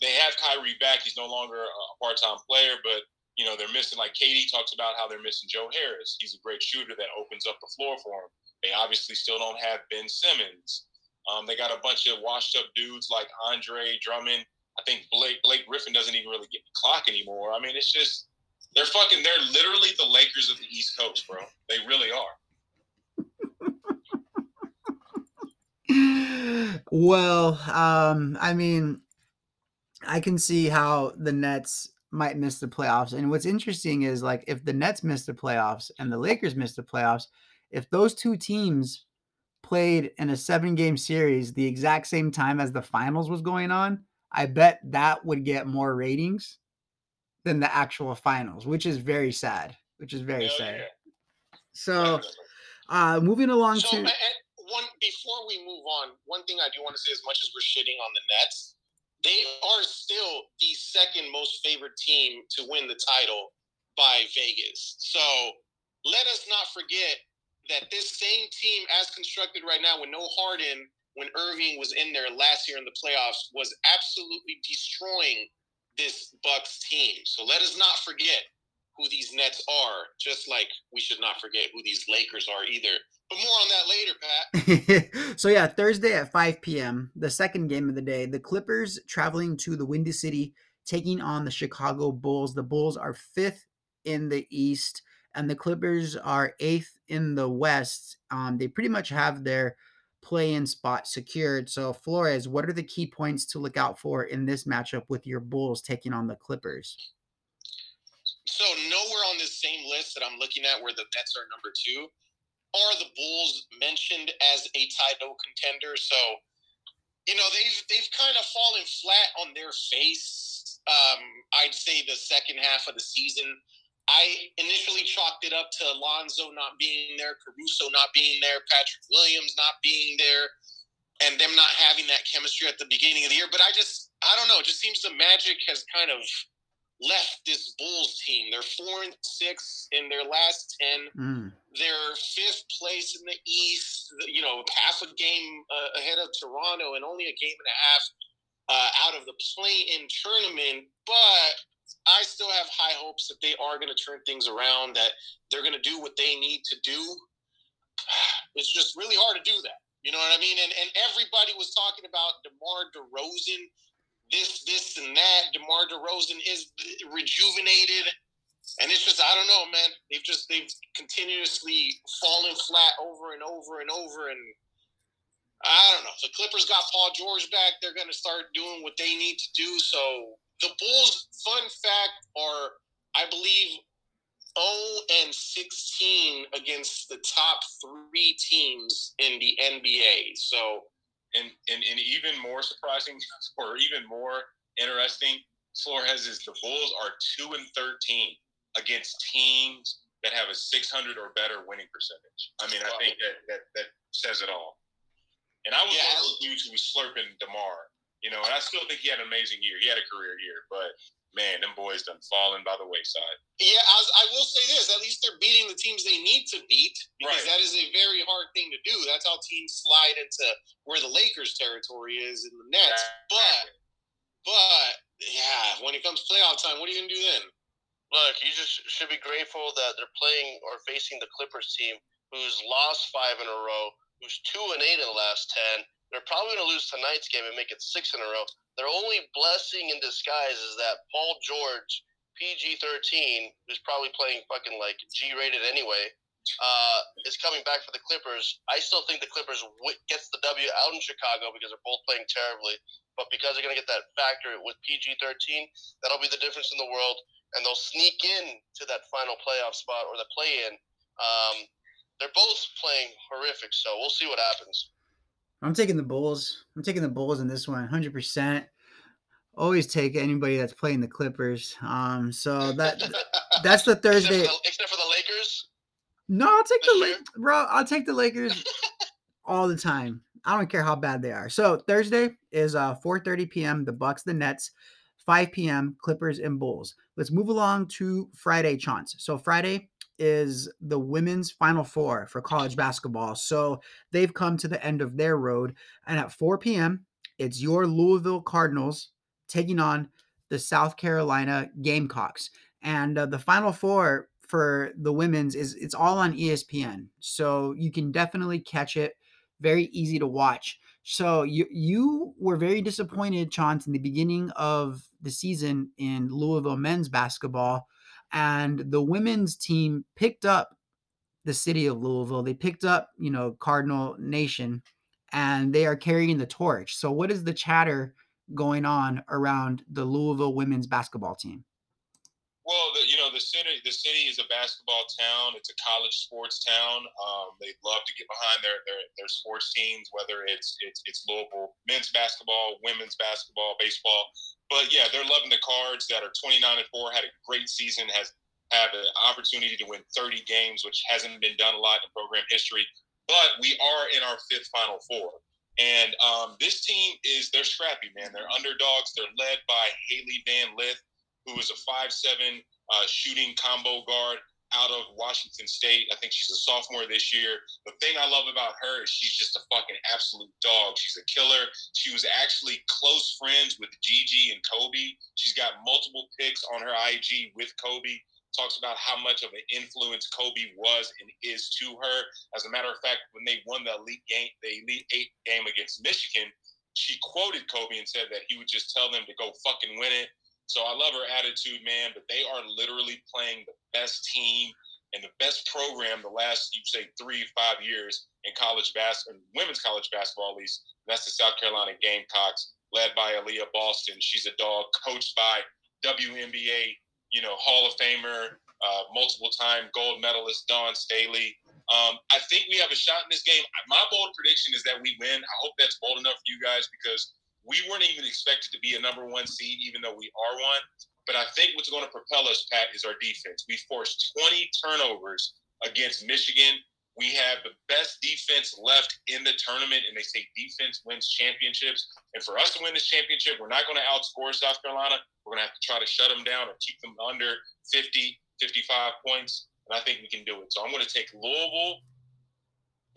they have Kyrie back. He's no longer a part-time player, but you know they're missing. Like KD talks about how they're missing Joe Harris. He's a great shooter that opens up the floor for him. They obviously still don't have Ben Simmons. Um, they got a bunch of washed-up dudes like Andre Drummond. I think Blake Blake Griffin doesn't even really get the clock anymore. I mean, it's just they're fucking. They're literally the Lakers of the East Coast, bro. They really are. well, um, I mean, I can see how the Nets might miss the playoffs. And what's interesting is like if the Nets miss the playoffs and the Lakers miss the playoffs, if those two teams played in a seven game series the exact same time as the finals was going on, I bet that would get more ratings than the actual finals, which is very sad. Which is very Hell sad. Yeah. So, uh, moving along so, to one before we move on, one thing I do want to say, as much as we're shitting on the Nets, they are still the second most favored team to win the title by Vegas. So let us not forget that this same team, as constructed right now, with no Harden, when Irving was in there last year in the playoffs, was absolutely destroying this Bucks team. So let us not forget who these Nets are, just like we should not forget who these Lakers are either. But more on that later, Pat. so yeah, Thursday at 5 p.m., the second game of the day, the Clippers traveling to the Windy City, taking on the Chicago Bulls. The Bulls are fifth in the East, and the Clippers are eighth in the West. Um, they pretty much have their play-in spot secured. So Flores, what are the key points to look out for in this matchup with your Bulls taking on the Clippers? So nowhere on this same list that I'm looking at where the Nets are number two are the Bulls mentioned as a title contender. So you know they've they've kind of fallen flat on their face. Um, I'd say the second half of the season. I initially chalked it up to Alonzo not being there, Caruso not being there, Patrick Williams not being there, and them not having that chemistry at the beginning of the year. But I just I don't know. It just seems the magic has kind of left this Bulls team. They're four and six in their last ten. Mm. They're fifth place in the East. You know, half a game uh, ahead of Toronto, and only a game and a half uh, out of the play-in tournament. But I still have high hopes that they are going to turn things around. That they're going to do what they need to do. It's just really hard to do that. You know what I mean? And and everybody was talking about DeMar DeRozan this, this, and that. DeMar DeRozan is rejuvenated, and it's just I don't know, man. They've just they've continuously fallen flat over and over and over, and I don't know. The Clippers got Paul George back. They're going to start doing what they need to do. So the Bulls, fun fact, are I believe 0 and 16 against the top three teams in the NBA. So and, and, and even more surprising or even more interesting, Flores is the Bulls are two and thirteen against teams that have a 600 or better winning percentage. I mean, I think that that, that says it all. And I was yeah. one of those dudes who was slurping Demar, you know, and I still think he had an amazing year. He had a career year, but man, them boys done fallen by the wayside. Yeah, I, I, will say this: at least they're beating the teams they need to beat because right. that is a very hard thing to do. That's how teams slide into where the Lakers' territory is in the Nets. But, but yeah, when it comes playoff time, what are you gonna do then? Look, you just should be grateful that they're playing or facing the Clippers team, who's lost five in a row, who's two and eight in the last ten. They're probably going to lose tonight's game and make it six in a row. Their only blessing in disguise is that Paul George, PG 13, who's probably playing fucking like G rated anyway, uh, is coming back for the Clippers. I still think the Clippers w- gets the W out in Chicago because they're both playing terribly. But because they're going to get that factor with PG 13, that'll be the difference in the world. And they'll sneak in to that final playoff spot or the play in. Um, they're both playing horrific, so we'll see what happens. I'm taking the Bulls. I'm taking the Bulls in this one, 100%. Always take anybody that's playing the Clippers. Um, so that that's the Thursday. Except for the, except for the Lakers. No, I'll take the Lakers, bro. I'll take the Lakers all the time. I don't care how bad they are. So Thursday is uh 4:30 p.m. The Bucks, the Nets. 5 p.m. Clippers and Bulls. Let's move along to Friday, Chance. So Friday, is the women's final four for college basketball. So they've come to the end of their road. And at 4 p.m., it's your Louisville Cardinals taking on the South Carolina Gamecocks. And uh, the final four for the women's is it's all on ESPN. So you can definitely catch it. Very easy to watch. So you you were very disappointed, Chance, in the beginning of the season in Louisville men's basketball and the women's team picked up the city of Louisville. They picked up, you know, Cardinal Nation, and they are carrying the torch. So, what is the chatter going on around the Louisville women's basketball team? Well, the, city the city is a basketball town. It's a college sports town. Um, they love to get behind their, their their sports teams, whether it's it's it's Louisville men's basketball, women's basketball, baseball. But yeah, they're loving the cards that are 29 and four. Had a great season. Has have an opportunity to win 30 games, which hasn't been done a lot in program history. But we are in our fifth Final Four. And um, this team is, they're scrappy, man. They're underdogs. They're led by Hailey Van Lith, who is a five-seven uh, shooting combo guard out of Washington State. I think she's a sophomore this year. The thing I love about her is she's just a fucking absolute dog. She's a killer. She was actually close friends with Gigi and Kobe. She's got multiple pics on her IG with Kobe. Talks about how much of an influence Kobe was and is to her. As a matter of fact, when they won the elite game, the elite eight game against Michigan, she quoted Kobe and said that he would just tell them to go fucking win it. So I love her attitude, man. But they are literally playing the best team and the best program the last, you say, three, five years in college basketball, women's college basketball, at least. That's the South Carolina Gamecocks, led by Aliyah Boston. She's a dog, coached by WNBA, you know, Hall of Famer, uh, multiple time gold medalist Dawn Staley. Um, I think we have a shot in this game. My bold prediction is that we win. I hope that's bold enough for you guys because we weren't even expected to be a number one seed, even though we are one. But I think what's going to propel us, Pat, is our defense. We forced 20 turnovers against Michigan. We have the best defense left in the tournament, and they say defense wins championships. And for us to win this championship, we're not going to outscore South Carolina. We're going to have to try to shut them down or keep them under 50, 55 points. And I think we can do it. So I'm going to take Louisville,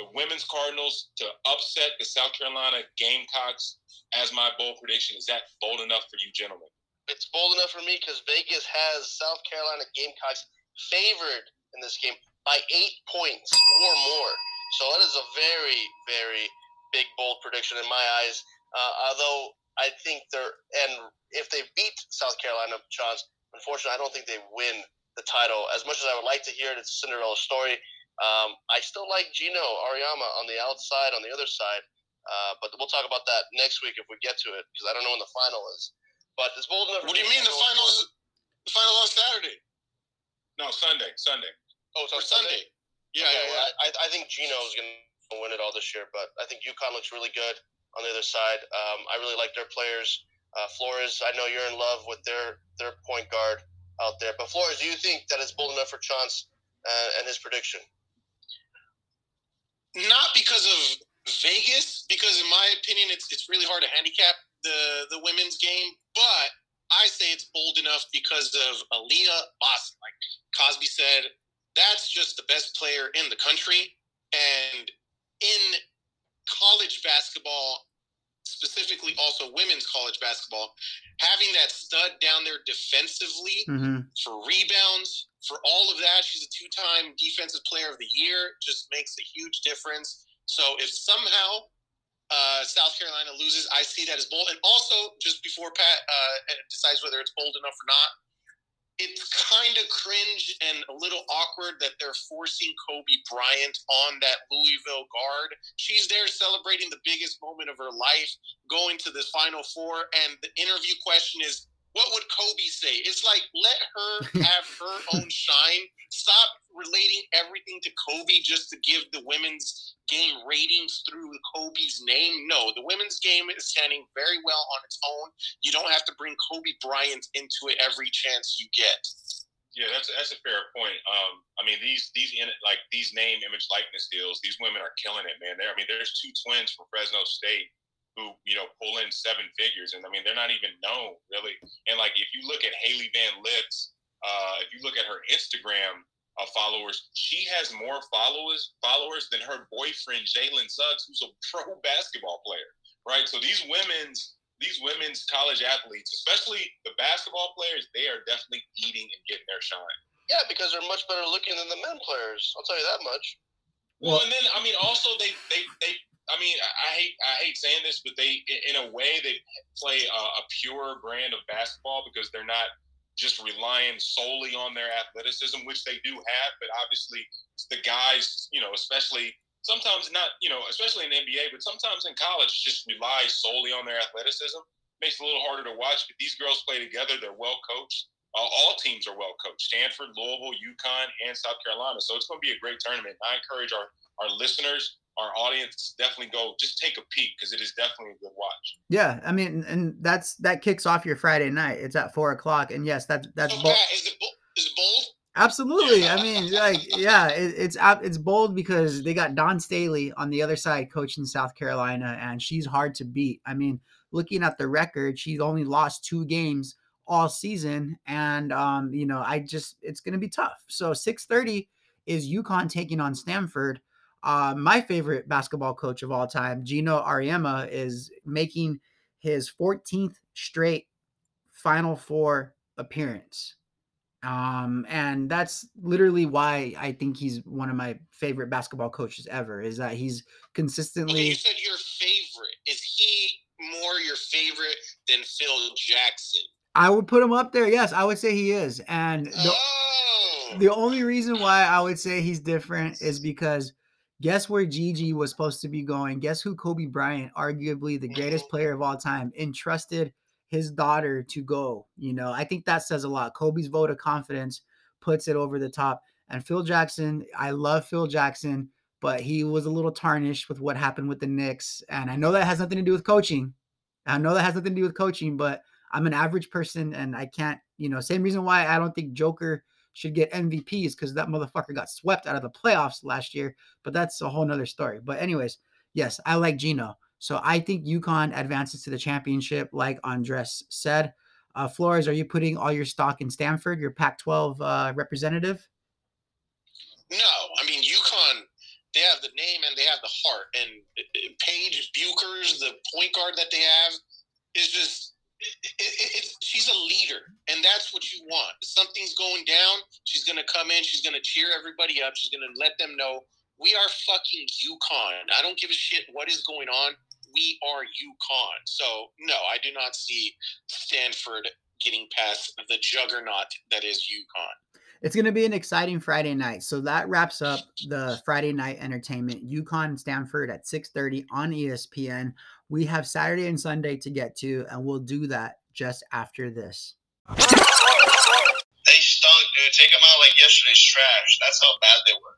the women's Cardinals, to upset the South Carolina Gamecocks as my bold prediction. Is that bold enough for you, gentlemen? It's bold enough for me because Vegas has South Carolina Gamecocks favored in this game by eight points or more. So that is a very, very big, bold prediction in my eyes. Uh, although I think they're, and if they beat South Carolina, Chance, unfortunately, I don't think they win the title. As much as I would like to hear it, it's a Cinderella story. Um, I still like Geno Auriemma on the outside, on the other side. Uh, but we'll talk about that next week if we get to it, because I don't know when the final is. But it's bold enough. What do you mean the final is the final on Saturday? No, Sunday. Sunday. Oh, it's on Or Sunday? Yeah, Okay, yeah. I, I think Gino is going to win it all this year, but I think UConn looks really good on the other side. Um, I really like their players. Uh, Flores, I know you're in love with their their point guard out there, but Flores, do you think that it's bold enough for Chance uh, and his prediction? Not because of Vegas, because in my opinion, it's it's really hard to handicap the the women's game. But I say it's bold enough because of Aliyah Boston. Like Cosby said, that's just the best player in the country, and in college basketball, specifically also women's college basketball, having that stud down there defensively hmm for rebounds, for all of that. She's a two time defensive player of the year, just makes a huge difference. So if somehow uh, South Carolina loses, I see that as bold. And also, just before Pat uh, decides whether it's bold enough or not, it's kind of cringe and a little awkward that they're forcing Kobe Bryant on that Louisville guard. She's there celebrating the biggest moment of her life, going to the Final Four, and the interview question is, what would Kobe say? It's like let her have her own shine. Stop relating everything to Kobe just to give the women's game ratings through Kobe's name. No, the women's game is standing very well on its own. You don't have to bring Kobe Bryant into it every chance you get. Yeah, that's that's a fair point. Um, I mean these these in, like these name image likeness deals, these women are killing it, man. There, I mean, there's two twins from Fresno State who you know pull in seven figures, and I mean they're not even known really. And like if you look at Hailey Van Lith, uh, if you look at her Instagram uh, followers, she has more followers followers than her boyfriend Jalen Suggs, who's a pro basketball player, right? So these women's these women's college athletes, especially the basketball players, they are definitely eating and getting their shine. Yeah, because they're much better looking than the men players. I'll tell you that much. Well, Well- and then I mean, also they they they. I mean, I hate I hate saying this, but they in a way they play a, a pure brand of basketball because they're not just relying solely on their athleticism, which they do have. But obviously, the guys, you know, especially sometimes not, you know, especially in the NBA, but sometimes in college, just rely solely on their athleticism. Makes it a little harder to watch. But these girls play together; they're well coached. Uh, all teams are well coached: Stanford, Louisville, UConn, and South Carolina. So it's going to be a great tournament. I encourage our our listeners, our audience, definitely go just take a peek because it is definitely a good watch. Yeah, I mean, and that's that kicks off your Friday night. It's at four o'clock, and yes, that that's so bold. Pat, is it is it bold? Absolutely. I mean, like, yeah, it, it's it's bold because they got Dawn Staley on the other side coaching South Carolina, and she's hard to beat. I mean, looking at the record, she's only lost two games all season, and um, you know, I just it's gonna be tough. So six thirty is UConn taking on Stanford. Uh, my favorite basketball coach of all time, Geno Auriemma, is making his 14th straight Final Four appearance. Um, and that's literally why I think he's one of my favorite basketball coaches ever. Is that he's Okay, consistently you said your favorite. Is he more your favorite than Phil Jackson? I would put him up there. Yes, I would say he is. And the, oh, the only reason why I would say he's different is because guess where Gigi was supposed to be going? Guess who Kobe Bryant, arguably the greatest player of all time, entrusted his daughter to go. You know, I think that says a lot. Kobe's vote of confidence puts it over the top. And Phil Jackson, I love Phil Jackson, but he was a little tarnished with what happened with the Knicks. And I know that has nothing to do with coaching. I know that has nothing to do with coaching, but I'm an average person and I can't, you know, same reason why I don't think Joker should get MVPs because that motherfucker got swept out of the playoffs last year. But that's a whole nother story. But anyways, yes, I like Geno. So I think UConn advances to the championship, like Andres said. Uh, Flores, are you putting all your stock in Stanford, your Pac-12 uh, representative? No, I mean UConn. They have the name and they have the heart. And uh, uh, Paige Bueckers, the point guard that they have, is just it, it, she's a leader, and that's what you want. If something's going down, she's gonna come in. She's gonna cheer everybody up. She's gonna let them know we are fucking UConn. I don't give a shit what is going on we are UConn. So no, I do not see Stanford getting past the juggernaut that is UConn. It's going to be an exciting Friday night. So that wraps up the Friday night entertainment. UConn Stanford at 6:30 on ESPN. We have Saturday and Sunday to get to, and we'll do that just after this. They stunk, dude. Take them out like yesterday's trash. That's how bad they were.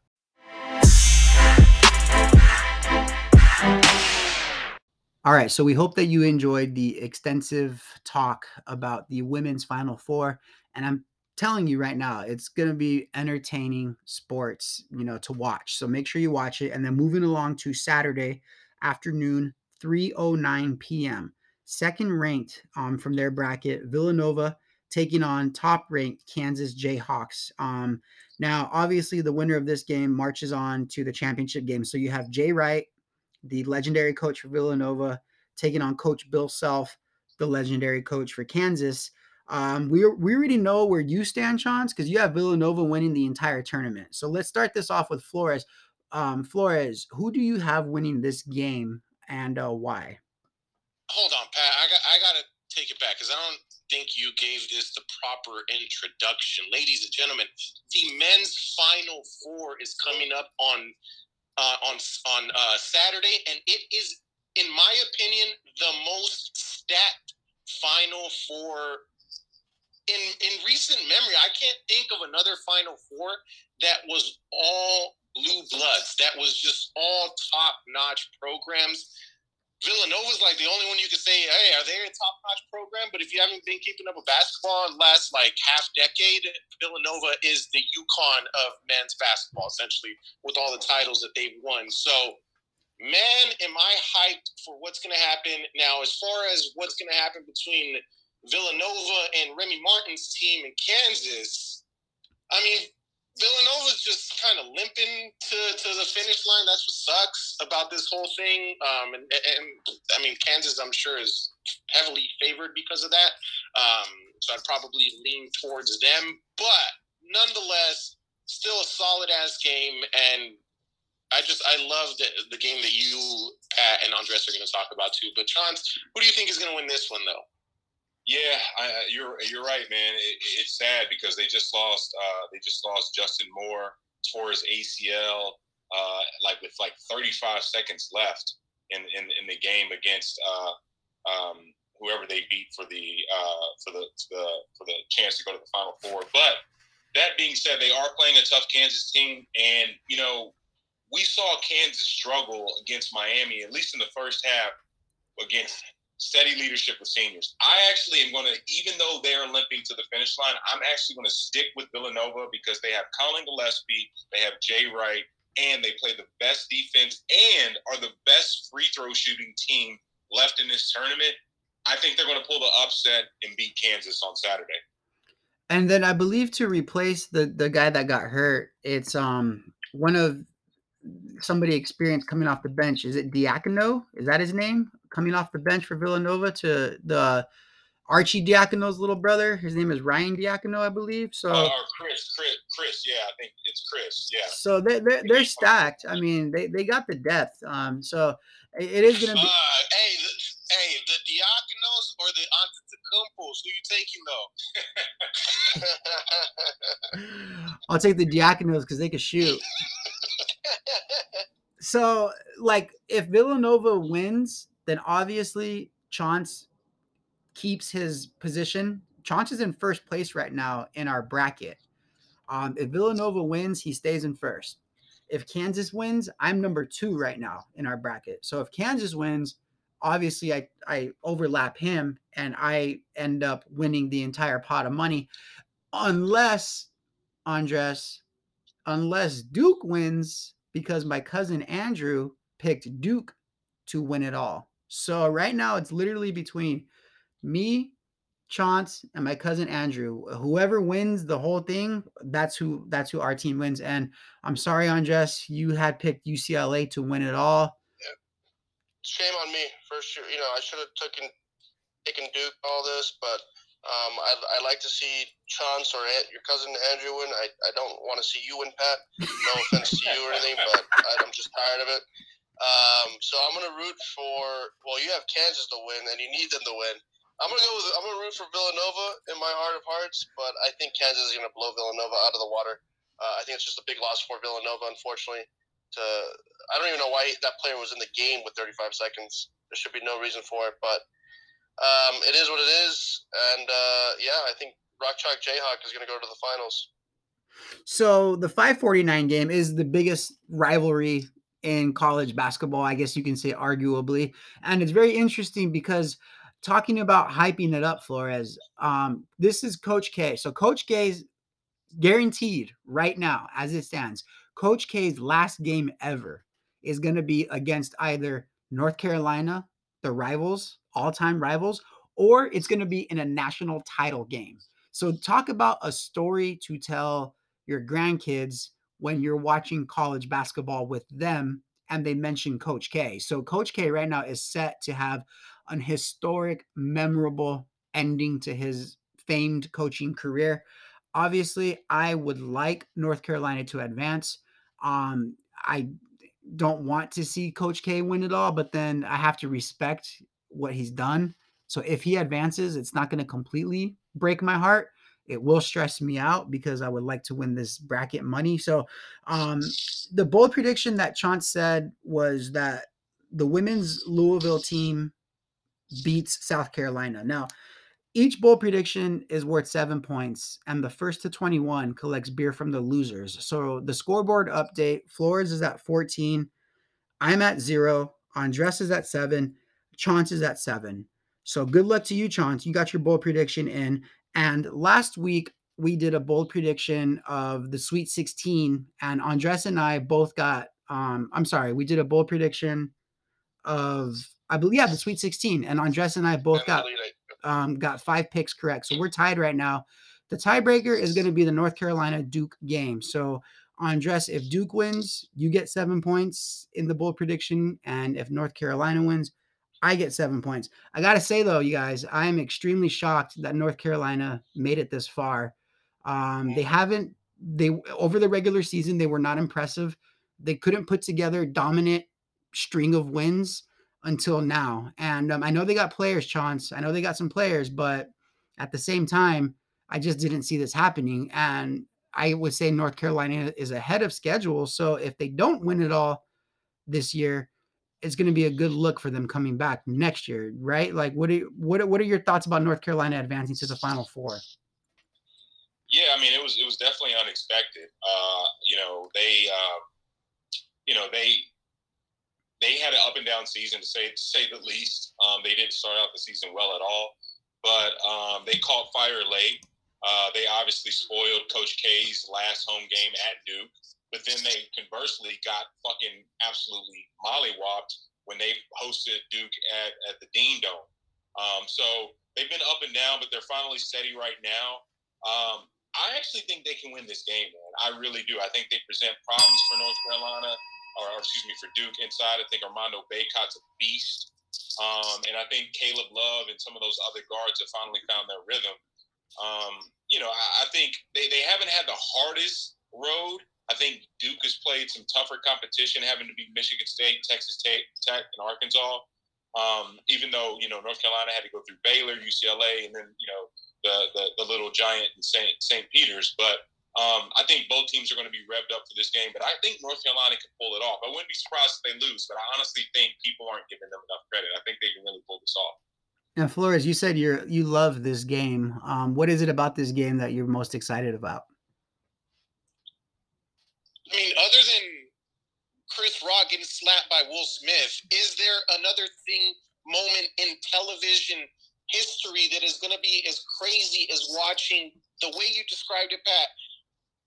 All right, so we hope that you enjoyed the extensive talk about the women's Final Four, and I'm telling you right now, it's going to be entertaining sports, you know, to watch. So make sure you watch it. And then moving along to Saturday afternoon, 3:09 p.m. Second ranked um, from their bracket, Villanova taking on top ranked Kansas Jayhawks. Um, now, obviously, the winner of this game marches on to the championship game. So you have Jay Wright the legendary coach for Villanova, taking on Coach Bill Self, the legendary coach for Kansas. Um, we we already know where you stand, Chance, because you have Villanova winning the entire tournament. So let's start this off with Flores. Um, Flores, who do you have winning this game and uh, why? Hold on, Pat. I got I got to take it back because I don't think you gave this the proper introduction, ladies and gentlemen. The men's final four is coming up on uh, on on uh, Saturday, and it is, in my opinion, the most stacked Final Four in in recent memory. I can't think of another Final Four that was all blue bloods. That was just all top notch programs. Villanova's like the only one you could say, hey, are they a top notch program? But if you haven't been keeping up with basketball in the last like half decade, Villanova is the UConn of men's basketball, essentially, with all the titles that they've won. So, man, am I hyped for what's going to happen. Now, as far as what's going to happen between Villanova and Remy Martin's team in Kansas, I mean, Villanova's just kind of limping to, to the finish line. That's what sucks about this whole thing. Um, and, and I mean, Kansas, I'm sure, is heavily favored because of that. Um, so I'd probably lean towards them. But nonetheless, still a solid ass game. And I just, I love the, the game that you, Pat, and Andres are going to talk about too. But, Chance, who do you think is going to win this one, though? Yeah, I, you're you're right, man. It, it's sad because they just lost uh, they just lost Justin Moore tore his ACL uh, like with like 35 seconds left in in, in the game against uh, um, whoever they beat for the uh, for the, the for the chance to go to the Final Four. But that being said, they are playing a tough Kansas team, and you know we saw Kansas struggle against Miami at least in the first half against steady leadership with seniors. I actually am going to, even though they're limping to the finish line, I'm actually going to stick with Villanova because they have Collin Gillespie, they have Jay Wright, and they play the best defense and are the best free throw shooting team left in this tournament. I think they're going to pull the upset and beat Kansas on Saturday. And then I believe to replace the the guy that got hurt, it's um one of somebody experienced coming off the bench. Is it Diacono? Is that his name? Coming off the bench for Villanova to the Arcidiacono's little brother. His name is Ryan Diacono, I believe. So uh, Chris, Chris, Chris. Yeah, I think it's Chris. Yeah. So they they're, they're stacked. I mean, they, they got the depth. Um, so it, it is gonna be. Uh, hey, the, hey, the Diaconos or the Antetokounmpos? Who you taking though? I'll take the Diaconos because they can shoot. so, like, if Villanova wins, then obviously Chance keeps his position. Chance is in first place right now in our bracket. Um, if Villanova wins, he stays in first. If Kansas wins, I'm number two right now in our bracket. So if Kansas wins, obviously I, I overlap him and I end up winning the entire pot of money unless Andres, unless Duke wins, because my cousin Andrew picked Duke to win it all. So right now it's literally between me, Chance, and my cousin Andrew. Whoever wins the whole thing, that's who that's who our team wins. And I'm sorry, Andres, you had picked UCLA to win it all. Yeah. Shame on me for sure. You know, I should have taken taken Duke all this, but um, I, I like to see Chance or your cousin Andrew win. I, I don't want to see you win, Pat. No offense to you or anything, but I, I'm just tired of it. Um, so I'm gonna root for. Well, you have Kansas to win, and you need them to win. I'm gonna go with. I'm gonna root for Villanova in my heart of hearts, but I think Kansas is gonna blow Villanova out of the water. Uh, I think it's just a big loss for Villanova, unfortunately. To I don't even know why that player was in the game with 35 seconds. There should be no reason for it, but um, it is what it is, and uh, yeah, I think Rock Chalk Jayhawk is going to go to the finals. So the 549 game is the biggest rivalry in college basketball, I guess you can say arguably, and it's very interesting because talking about hyping it up, Flores. Um, this is Coach K. So Coach K's guaranteed right now, as it stands, Coach K's last game ever is going to be against either North Carolina, the rivals, all-time rivals, or it's going to be in a national title game. So talk about a story to tell your grandkids when you're watching college basketball with them and they mention Coach K. So Coach K right now is set to have an historic, memorable ending to his famed coaching career. Obviously, I would like North Carolina to advance. Um, I don't want to see Coach K win it all, but then I have to respect what he's done. So if he advances, it's not going to completely break my heart. It will stress me out because I would like to win this bracket money. So um, the bold prediction that Chance said was that the women's Louisville team beats South Carolina. Now, each bowl prediction is worth seven points, and the first to 21 collects beer from the losers. So the scoreboard update Flores is at 14. I'm at zero. Andres is at seven. Chance is at seven. So good luck to you, Chance. You got your bold prediction in. And last week, we did a bold prediction of the Sweet 16, and Andres and I both got, um, I'm sorry, we did a bold prediction of I believe yeah, the Sweet 16. And Andres and I both got um, got five picks correct. So we're tied right now. The tiebreaker is going to be the North Carolina Duke game. So Andres, if Duke wins, you get seven points in the bold prediction, and if North Carolina wins, I get seven points. I gotta say though, you guys, I am extremely shocked that North Carolina made it this far. Um, they haven't. They over the regular season, they were not impressive. They couldn't put together dominant string of wins until now. And um, I know they got players, Chance. I know they got some players, but at the same time, I just didn't see this happening. And I would say North Carolina is ahead of schedule. So if they don't win it all this year, it's going to be a good look for them coming back next year, right? Like, what are what what are your thoughts about North Carolina advancing to the Final Four? Yeah, I mean, it was it was definitely unexpected. Uh, you know, they, uh, you know, they they had an up and down season to say to say the least. Um, they didn't start out the season well at all, but um, they caught fire late. Uh, they obviously spoiled Coach K's last home game at Duke, but then they conversely got fucking absolutely mollywopped when they hosted Duke at, at the Dean Dome. Um, so they've been up and down, but they're finally steady right now. Um, I actually think they can win this game, man. I really do. I think they present problems for North Carolina or, or excuse me, for Duke inside. I think Armando Bacot's a beast. Um, and I think Caleb Love and some of those other guards have finally found their rhythm. Um, you know, I, I, think they, they haven't had the hardest road. I think Duke has played some tougher competition, having to beat Michigan State, Texas Tech, and Arkansas. Um, even though you know North Carolina had to go through Baylor, UCLA, and then you know the the, the little giant in St. St. Peter's, but um, I think both teams are going to be revved up for this game, but I think North Carolina can pull it off. I wouldn't be surprised if they lose, but I honestly think people aren't giving them enough credit. I think they can really pull this off. Now, Flores, you said you're you love this game. Um, what is it about this game that you're most excited about? I mean, other than Chris Rock getting slapped by Will Smith, is there another thing moment in television history that is going to be as crazy as watching the way you described it, Pat?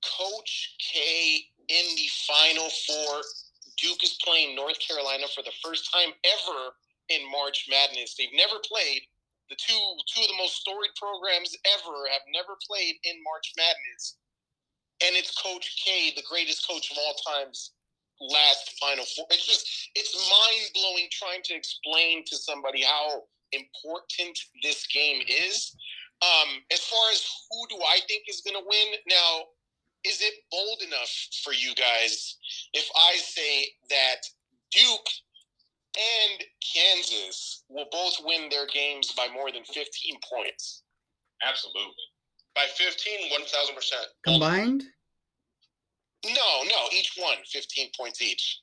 Coach K in the Final Four. Duke is playing North Carolina for the first time ever in March Madness. They've never played. The two two of the most storied programs ever have never played in March Madness. And it's Coach K, the greatest coach of all times, last Final Four. It's just it's mind blowing trying to explain to somebody how important this game is. Um, as far as who do I think is going to win now, is it bold enough for you guys if I say that Duke and Kansas will both win their games by more than 15 points? Absolutely. By 15, 1,000%. Combined? No, no, each one 15 points each.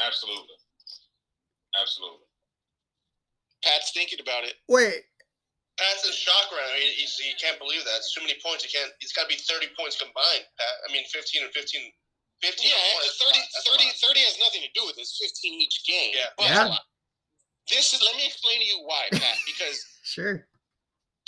Absolutely. Absolutely. Pat's thinking about it. Wait, Pat's in shock right now. He, he's, he can't believe that. It's too many points. He can't. It's got to be 30 points combined, Pat. I mean, 15 and 15. 15 Yeah, points. 30, 30, 30 has nothing to do with this. 15 each game. Yeah. But Yeah. this is, let me explain to you why, Pat, because sure.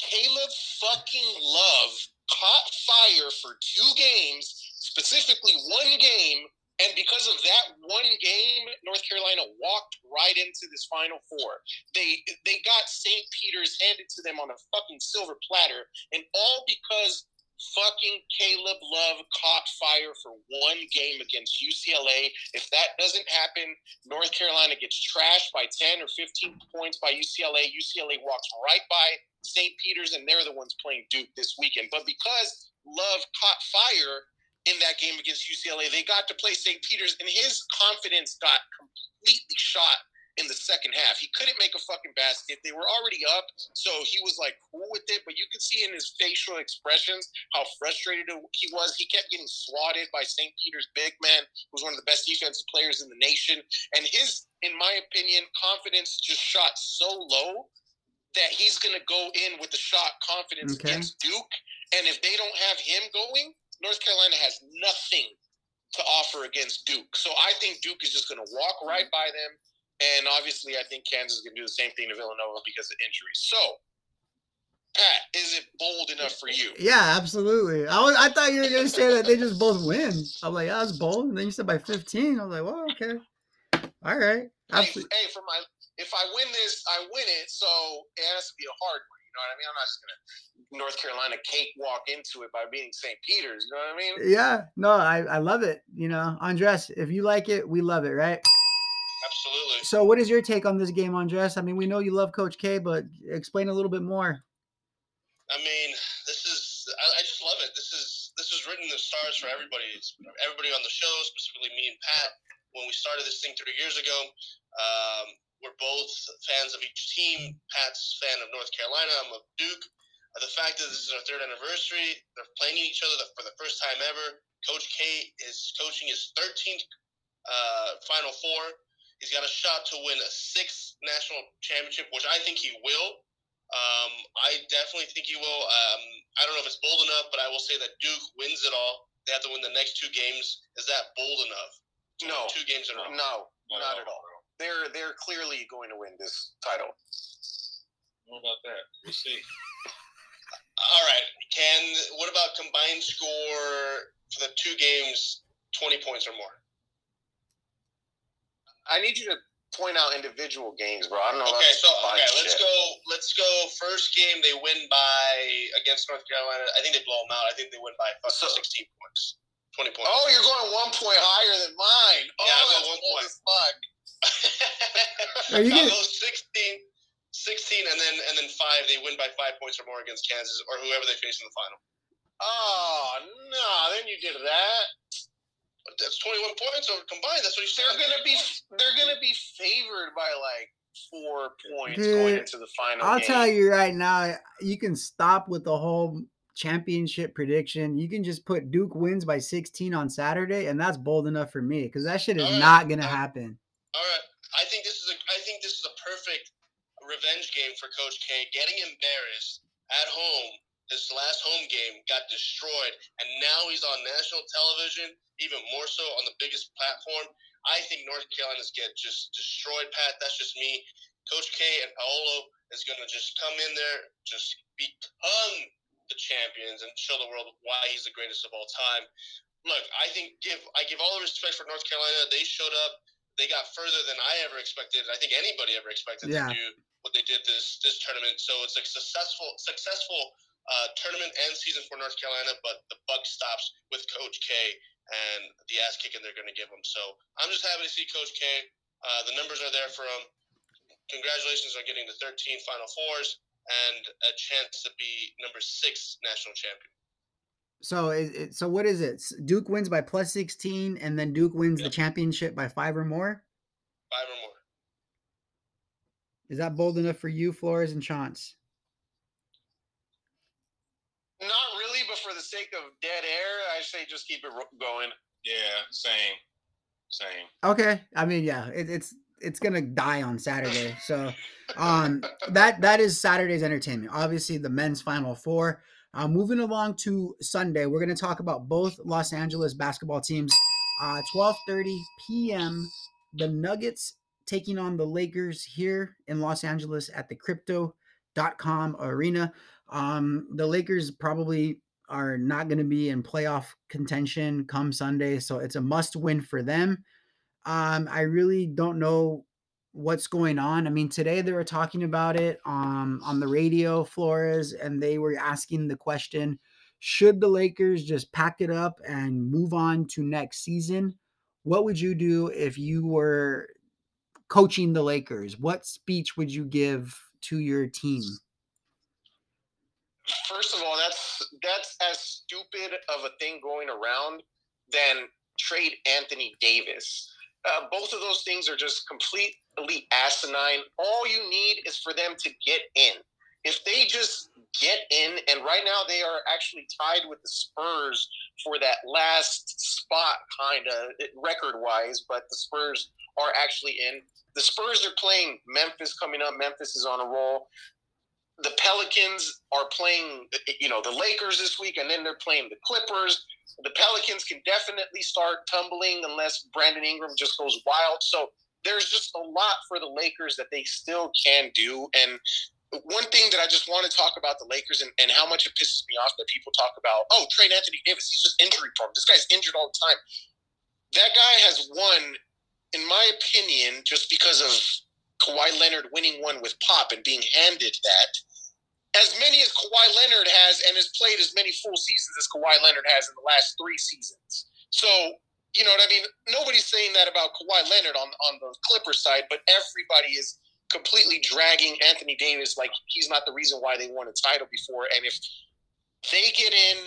Caleb fucking Love caught fire for two games, specifically one game, and because of that one game, North Carolina walked right into this Final Four. They they got St. Peter's handed to them on a fucking silver platter, and all because fucking Caleb Love caught fire for one game against UCLA. If that doesn't happen, North Carolina gets trashed by 10 or 15 points by UCLA. UCLA walks right by St. Peter's, and they're the ones playing Duke this weekend. But because Love caught fire in that game against UCLA, they got to play St. Peter's, and his confidence got completely shot in the second half. He couldn't make a fucking basket. They were already up, so he was like cool with it. But you could see in his facial expressions how frustrated he was. He kept getting swatted by St. Peter's big man, who's one of the best defensive players in the nation. And his, in my opinion, confidence just shot so low that he's going to go in with the shot confidence Okay. against Duke. And if they don't have him going, North Carolina has nothing to offer against Duke. So I think Duke is just going to walk right by them. And obviously, I think Kansas is going to do the same thing to Villanova because of injuries. So, Pat, is it bold enough for you? Yeah, absolutely. I was I thought you were gonna say that they just both win. I'm like, yeah, that's bold. And then you said by 15. I was like, well, okay. All right. Hey, hey, for my if I win this, I win it. So it has to be a hard one. You know what I mean? I'm not just gonna North Carolina cakewalk into it by beating St. Peter's. You know what I mean? Yeah, no, I, I love it. You know, Andres, if you like it, we love it, right? Absolutely. So, what is your take on this game, Andres? I mean, we know you love Coach K, but explain a little bit more. I mean, this is I, I just love it. This is this is written in the stars for everybody. It's everybody on the show, specifically me and Pat. When we started this thing three years ago, um, we're both fans of each team. Pat's fan of North Carolina. I'm of Duke. Uh, the fact that this is our third anniversary, they're playing each other for the first time ever. Coach K is coaching his 13th uh, Final Four. He's got a shot to win a sixth national championship, which I think he will. Um, I definitely think he will. Um, I don't know if it's bold enough, but I will say that Duke wins it all. They have to win the next two games. Is that bold enough? No. two games in a row. No, not at all. They're they're clearly going to win this title. What about that? We'll see. All right. Can what about combined score for the two games, twenty points or more? I need you to point out individual games, bro. I don't know. Okay, so okay, let's shit. go. Let's go. First game they win by against North Carolina. I think they blow them out. I think they win by fucking So- sixteen points, twenty points. Oh, you're going one point higher than mine. Oh, Yeah, that's one point. fuck. Are you I'll gonna- go 16, 16, and then and then five. They win by five points or more against Kansas or whoever they face in the final. Ah, oh no! Then you did that. But that's twenty-one points over combined. That's what you said. They're gonna be they're gonna be favored by like four points Dude, going into the final. I'll game. tell you right now, you can stop with the whole championship prediction. You can just put Duke wins by 16 on Saturday, and that's bold enough for me because that shit is Alright, not gonna alright. happen. All right. I think this is a. I think this is a perfect revenge game for Coach K. Getting embarrassed at home. this last home game got destroyed, and now he's on national television, even more so on the biggest platform. I think North Carolina's get just destroyed, Pat. That's just me. Coach K and Paolo is going to just come in there, just become the champions and show the world why he's the greatest of all time. Look, I think give I give all the respect for North Carolina. They showed up. They got further than I ever expected. I think anybody ever expected Yeah. to do what they did this this tournament. So it's a successful successful uh, tournament and season for North Carolina. But the buck stops with Coach K and the ass kicking they're going to give them. So I'm just happy to see Coach K. Uh, the numbers are there for him. Congratulations on getting the 13 Final Fours and a chance to be number six national champion. So it, it, so what is it? Duke wins by plus 16 and then Duke wins the championship by 5 or more? Five or more. Is that bold enough for you, Flores and Chance? Not really, but for the sake of dead air, I say just keep it going. Yeah, same, same. Okay. I mean, yeah, it, it's it's going to die on Saturday. So um that that is Saturday's entertainment. Obviously, the men's final four. Uh, moving along to Sunday, we're going to talk about both Los Angeles basketball teams. Uh, 12:30 p.m. The Nuggets taking on the Lakers here in Los Angeles at the Crypto.com arena. Um, the Lakers probably are not going to be in playoff contention come Sunday, so it's a must-win for them. Um, I really don't know what's going on. I mean, today they were talking about it um, on the radio, Flores, and they were asking the question should the Lakers just pack it up and move on to next season? What would you do if you were coaching the Lakers? What speech would you give to your team? First of all, that's that's as stupid of a thing going around than trade Anthony Davis. Uh, both of those things are just completely asinine. All you need is for them to get in. If they just get in, and right now they are actually tied with the Spurs for that last spot, kind of record wise, but the Spurs are actually in. The Spurs are playing Memphis coming up. Memphis is on a roll the Pelicans are playing, you know, the Lakers this week, and then they're playing the Clippers. The Pelicans can definitely start tumbling unless Brandon Ingram just goes wild. So there's just a lot for the Lakers that they still can do. And one thing that I just want to talk about the Lakers and, and how much it pisses me off that people talk about, oh, trade Anthony Davis, he's just injury prone. This guy's injured all the time. That guy has won, in my opinion, just because of Kawhi Leonard winning one with Pop and being handed that. As many as Kawhi Leonard has and has played as many full seasons as Kawhi Leonard has in the last three seasons. So, you know what I mean? Nobody's saying that about Kawhi Leonard on, on the Clipper side, but everybody is completely dragging Anthony Davis like he's not the reason why they won a title before. And if they get in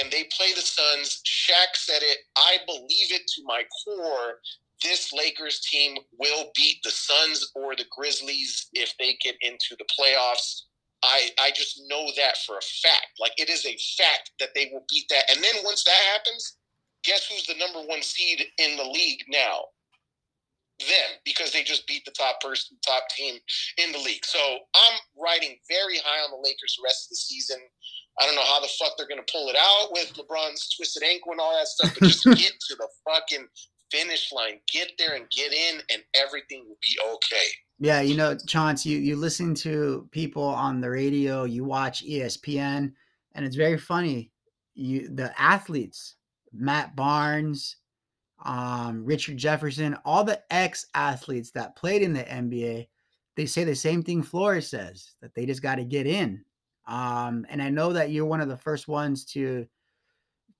and they play the Suns, Shaq said it, I believe it to my core this Lakers team will beat the Suns or the Grizzlies if they get into the playoffs. I I just know that for a fact. Like it is a fact that they will beat that. And then once that happens, guess who's the number one seed in the league now? Them, because they just beat the top person, top team in the league. So I'm riding very high on the Lakers the rest of the season. I don't know how the fuck they're gonna pull it out with LeBron's twisted ankle and all that stuff, but just get to the fucking finish line. Get there and get in, and everything will be okay. Yeah, you know, Chance, you you listen to people on the radio, you watch ESPN, and it's very funny. You the athletes, Matt Barnes, um, Richard Jefferson, all the ex athletes that played in the NBA, they say the same thing Flores says that they just got to get in. Um, and I know that you're one of the first ones to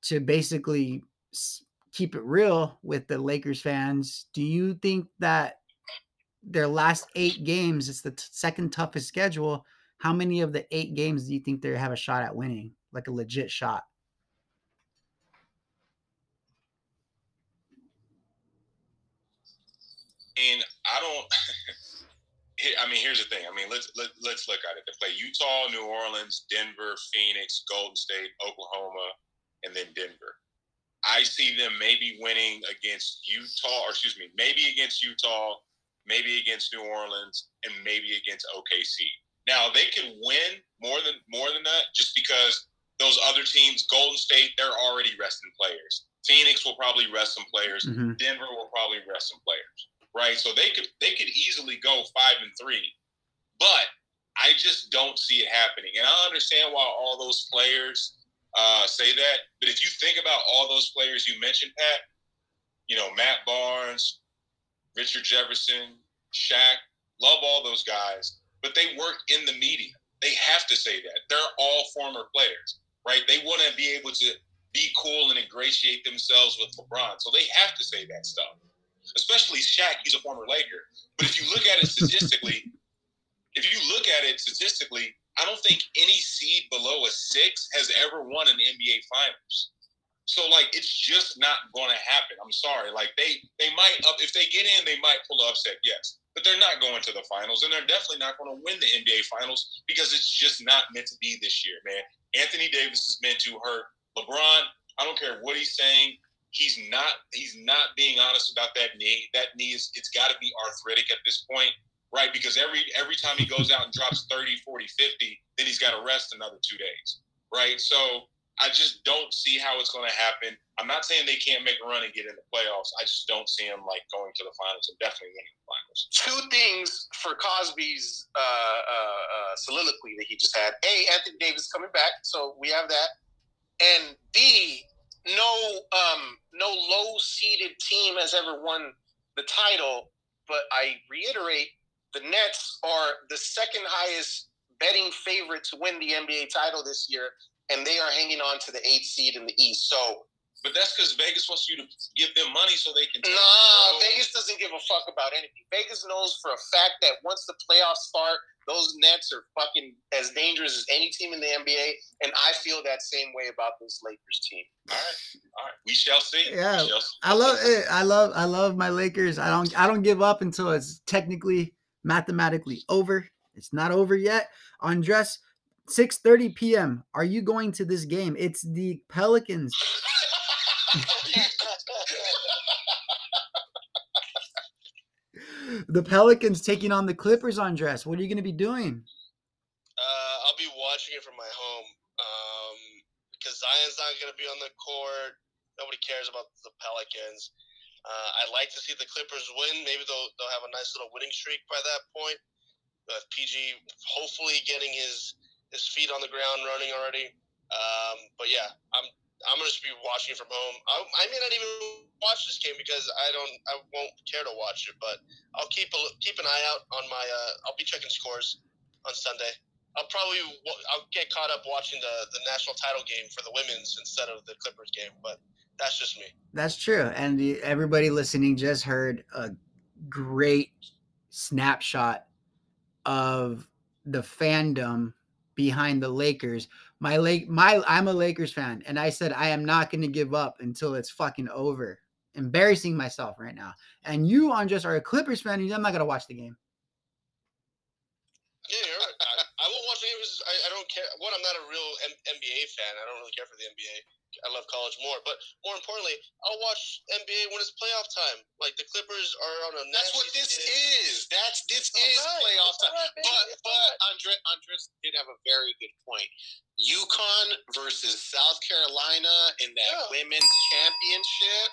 to basically keep it real with the Lakers fans. Do you think that their last eight games, it's the t- second toughest schedule? How many of the eight games do you think they have a shot at winning, like a legit shot? And I don't. I mean, here's the thing. I mean, let's let, let's look at it. They play Utah, New Orleans, Denver, Phoenix, Golden State, Oklahoma, and then Denver. I see them maybe winning against Utah, or excuse me, maybe against Utah, maybe against New Orleans, and maybe against OKC. Now they could win more than more than that, just because those other teams, Golden State, they're already resting players. Phoenix will probably rest some players. Mhm. Denver will probably rest some players, right? So they could they could easily go five and three, but I just don't see it happening. And I understand why all those players uh, say that. But if you think about all those players you mentioned, Pat, you know, Matt Barnes, Richard Jefferson, Shaq, love all those guys, but they work in the media. They have to say that. They're all former players, right? They want to be able to be cool and ingratiate themselves with LeBron. So they have to say that stuff. Especially Shaq, he's a former Laker. But if you look at it statistically, if you look at it statistically, I don't think any seed below a six has ever won an NBA Finals. So like it's just not going to happen. I'm sorry. Like they they might up if they get in, they might pull an upset. Yes, but they're not going to the finals, and they're definitely not going to win the NBA Finals because it's just not meant to be this year, man. Anthony Davis is meant to hurt LeBron. I don't care what he's saying. He's not. He's not being honest about that knee. That knee is. It's got to be arthritic at this point right? Because every every time he goes out and drops 30, 40, 50, then he's got to rest another two days, right? So I just don't see how it's going to happen. I'm not saying they can't make a run and get in the playoffs. I just don't see them like going to the finals and definitely winning the finals. Two things for Cosby's uh, uh, uh, soliloquy that he just had. A, Anthony Davis coming back, so we have that. And B, no um, no low seeded team has ever won the title. But I reiterate, the Nets are the second highest betting favorite to win the NBA title this year, and they are hanging on to the eighth seed in the East. So but that's because Vegas wants you to give them money so they can. Nah, Vegas doesn't give a fuck about anything. Vegas knows for a fact that once the playoffs start, those Nets are fucking as dangerous as any team in the NBA, and I feel that same way about this Lakers team. All right, all right, we shall see. Yeah, shall see. I love it. I love I love my Lakers. I don't I don't give up until it's technically mathematically over. It's not over yet. Andres, 6:30 p.m. Are you going to this game? It's the Pelicans. the Pelicans taking on the Clippers, Andres. What are you going to be doing? Uh, I'll be watching it from my home um, because Zion's not going to be on the court. Nobody cares about the Pelicans. Uh, I'd like to see the Clippers win. Maybe they'll they'll have a nice little winning streak by that point. PG hopefully getting his his feet on the ground running already. Um, but yeah, I'm I'm gonna just be watching from home. I, I may not even watch this game because I don't I won't care to watch it. But I'll keep a keep an eye out on my. Uh, I'll be checking scores on Sunday. I'll probably I'll get caught up watching the the national title game for the women's instead of the Clippers game. But that's just me. That's true. And the, everybody listening just heard a great snapshot of the fandom behind the Lakers. My Lake my I'm a Lakers fan and I said I am not going to give up until it's fucking over. Embarrassing myself right now. And you just are a Clippers fan and I'm not going to watch the game. Yeah, you're right. I, I will watch the game I, I don't care. One, I'm not a real M- NBA fan. I don't really care for the NBA. I love college more, but more importantly, I'll watch NBA when it's playoff time. Like the Clippers are on a. That's what this skid. is. That's this It's is alright. playoff It's time. alright, baby. But It's but alright. Andre Andres did have a very good point. UConn versus South Carolina in that Yeah. women's championship.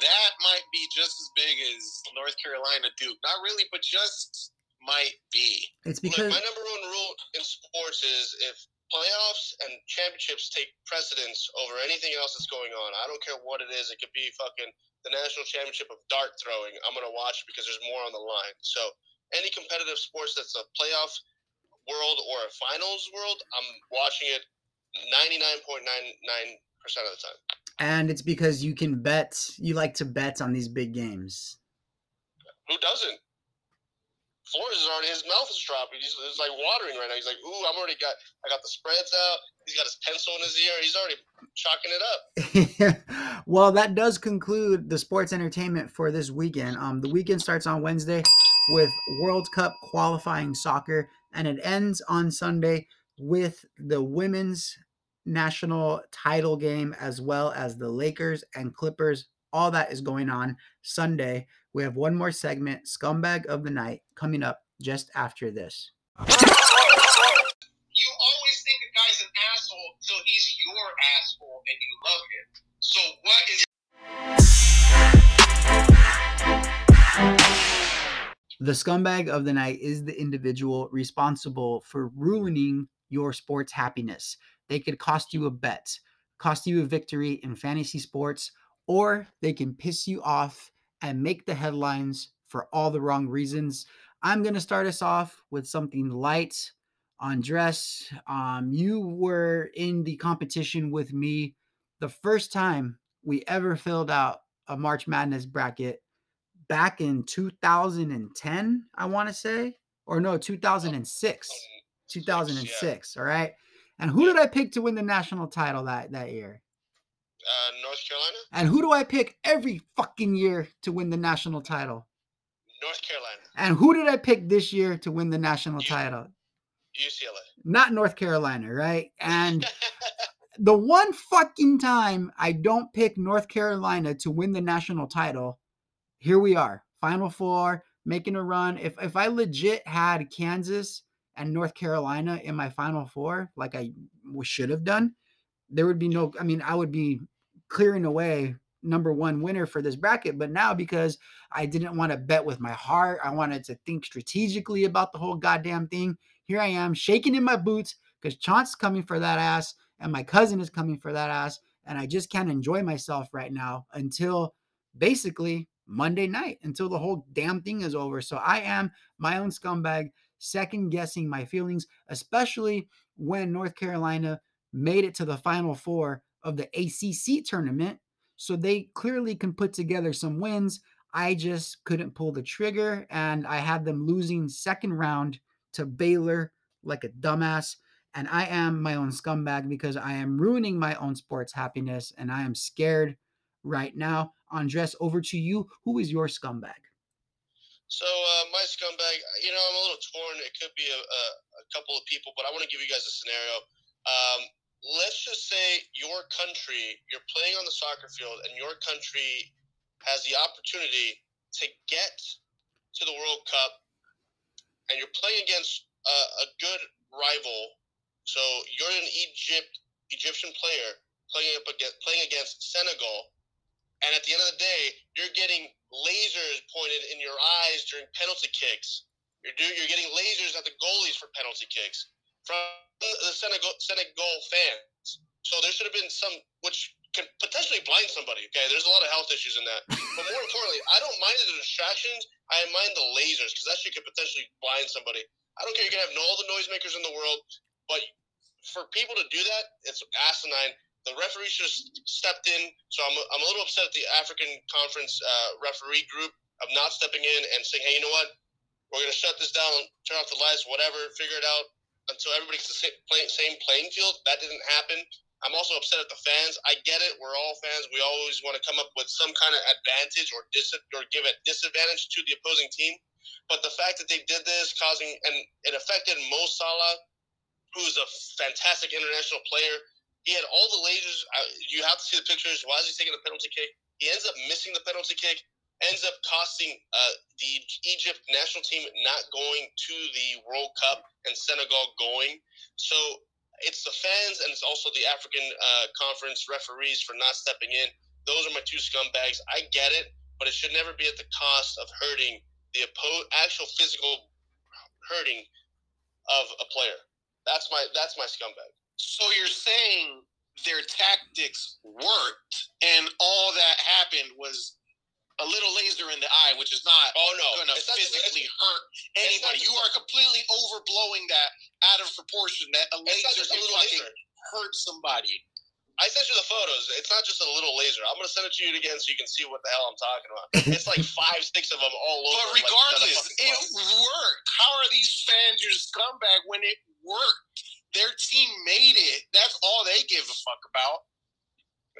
That might be just as big as North Carolina Duke. Not really, but just might be. It's Look, because my number one rule in sports is if playoffs and championships take precedence over anything else that's going on. I don't care what it is. It could be fucking the national championship of dart throwing. I'm gonna watch because there's more on the line. So any competitive sports that's a playoff world or a finals world, I'm watching it 99.99 percent of the time. and it's because you can bet you like to bet on these big games. Who doesn't? Flores is already his mouth is dropping. He's like watering right now. He's like, ooh, I'm already got I got the spreads out. He's got his pencil in his ear. He's already chalking it up. well, that does conclude the sports entertainment for this weekend. Um, the weekend starts on Wednesday with World Cup qualifying soccer, and it ends on Sunday with the women's national title game, as well as the Lakers and Clippers. All that is going on Sunday. We have one more segment, Scumbag of the Night, coming up just after this. You always think a guy's an asshole till he's your asshole and you love him. So what is The scumbag of the night is the individual responsible for ruining your sports happiness. They could cost you a bet, cost you a victory in fantasy sports, or they can piss you off and make the headlines for all the wrong reasons. I'm going to start us off with something light. Andres, um, you were in the competition with me the first time we ever filled out a March Madness bracket back in 2010, I want to say, or no, 2006. 2006, all right? And who did I pick to win the national title that, that year? Uh, North Carolina? And who do I pick every fucking year to win the national title? North Carolina. And who did I pick this year to win the national You- title? UCLA. Not North Carolina, right? And the one fucking time I don't pick North Carolina to win the national title, here we are, Final Four, making a run. If if I legit had Kansas and North Carolina in my Final Four, like I should have done, there would be no. I mean, I would be clearing away number one winner for this bracket. But now because I didn't want to bet with my heart, I wanted to think strategically about the whole goddamn thing. Here I am, shaking in my boots because Chauncey's coming for that ass and my cousin is coming for that ass. And I just can't enjoy myself right now until basically Monday night, until the whole damn thing is over. So I am my own scumbag, second guessing my feelings, especially when North Carolina made it to the final four of the ACC tournament. So they clearly can put together some wins. I just couldn't pull the trigger, and I had them losing second round to Baylor like a dumbass and I am my own scumbag because I am ruining my own sports happiness and I am scared right now. Andres, over to you. Who is your scumbag? So uh, my scumbag, you know, I'm a little torn. It could be a, a, a couple of people, but I want to give you guys a scenario. Um, let's just say your country, you're playing on the soccer field, and your country has the opportunity to get to the World Cup, and you're playing against a, a good rival. So you're an Egypt Egyptian player playing up against playing against Senegal, and at the end of the day, you're getting lasers pointed in your eyes during penalty kicks. You're you're getting lasers at the goalies for penalty kicks from the Senegal Senegal fans. So there should have been some which can potentially blind somebody. Okay, there's a lot of health issues in that. But more importantly, I don't mind the distractions. I mind the lasers because that shit could potentially blind somebody. I don't care. You can have all the noisemakers in the world, but for people to do that, it's asinine. The referee should have stepped in. So I'm, I'm a little upset at the African Conference uh, referee group of not stepping in and saying, hey, you know what? We're going to shut this down, turn off the lights, whatever, figure it out until everybody's the same, playing field. That didn't happen. I'm also upset at the fans. I get it. We're all fans. We always want to come up with some kind of advantage or dis- or give a disadvantage to the opposing team. But the fact that they did this, causing and it affected Mo Salah, who's a fantastic international player. He had all the lasers. You have to see the pictures. Why is he taking the penalty kick? He ends up missing the penalty kick. Ends up costing uh, the Egypt national team not going to the World Cup and Senegal going. So it's the fans and it's also the African uh, Conference referees for not stepping in. Those are my two scumbags. I get it, but it should never be at the cost of hurting the oppo- actual physical hurting of a player. That's my that's my scumbag. So you're saying their tactics worked, and all that happened was a little laser in the eye, which is not Oh no, going to not just- physically hurt anybody. You are completely overblowing that out of proportion. That a laser a fucking laser. hurt somebody. I sent you the photos. It's not just a little laser. I'm gonna send it to you again so you can see what the hell I'm talking about. It's like five, six of them all over. But regardless, fucking it worked. How are these fans your scumbag when it worked? Their team made it. That's all they give a fuck about.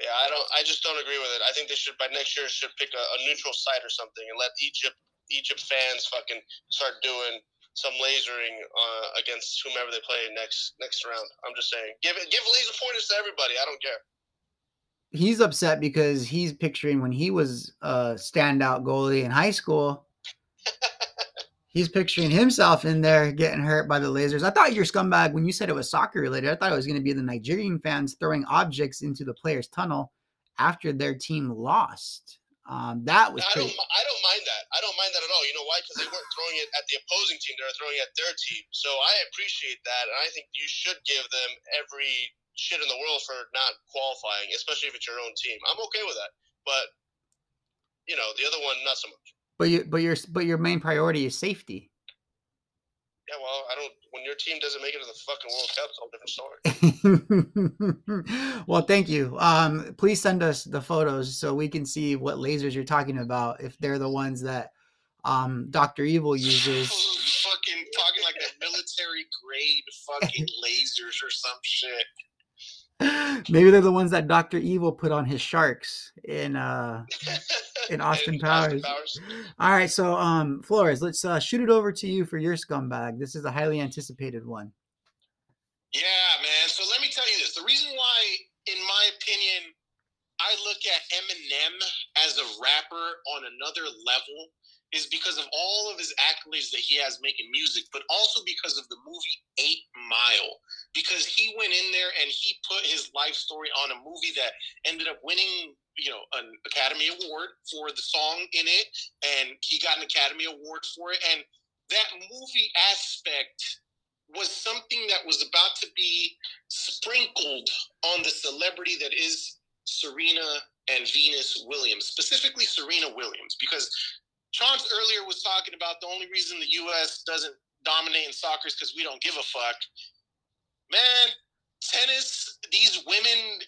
Yeah, I don't. I just don't agree with it. I think they should by next year should pick a, a neutral site or something and let Egypt Egypt fans fucking start doing some lasering uh, against whomever they play next next round. I'm just saying, give it give laser pointers to everybody. I don't care. He's upset because he's picturing when he was a standout goalie in high school. He's picturing himself in there getting hurt by the lasers. I thought your scumbag, when you said it was soccer related, I thought it was going to be the Nigerian fans throwing objects into the players' tunnel after their team lost. Um, that was I pretty. don't, I don't mind that. I don't mind that at all. You know why? Because they weren't throwing it at the opposing team; they were throwing it at their team. So I appreciate that, and I think you should give them every shit in the world for not qualifying, especially if it's your own team. I'm okay with that, but you know, the other one, not so much. But you, but your, but your main priority is safety. Yeah, well, I don't. When your team doesn't make it to the fucking World Cup, it's a whole different story. well, thank you. Um, please send us the photos so we can see what lasers you're talking about. If they're the ones that um, Doctor Evil uses. fucking talking like that military grade fucking lasers or some shit. Maybe they're the ones that Doctor Evil put on his sharks in uh in Austin Powers. All right, so um Flores, let's uh, shoot it over to you for your scumbag. This is a highly anticipated one. Yeah, man. So let me tell you this. The reason why, in my opinion, I look at Eminem as a rapper on another level is because of all of his accolades that he has making music, but also because of the movie Eight Mile. Because he went in there and he put his life story on a movie that ended up winning, you know, an Academy Award for the song in it, and he got an Academy Award for it. And that movie aspect was something that was about to be sprinkled on the celebrity that is Serena and Venus Williams, specifically Serena Williams, because Chance earlier was talking about the only reason the U.S. doesn't dominate in soccer is because we don't give a fuck. Man, tennis, these women,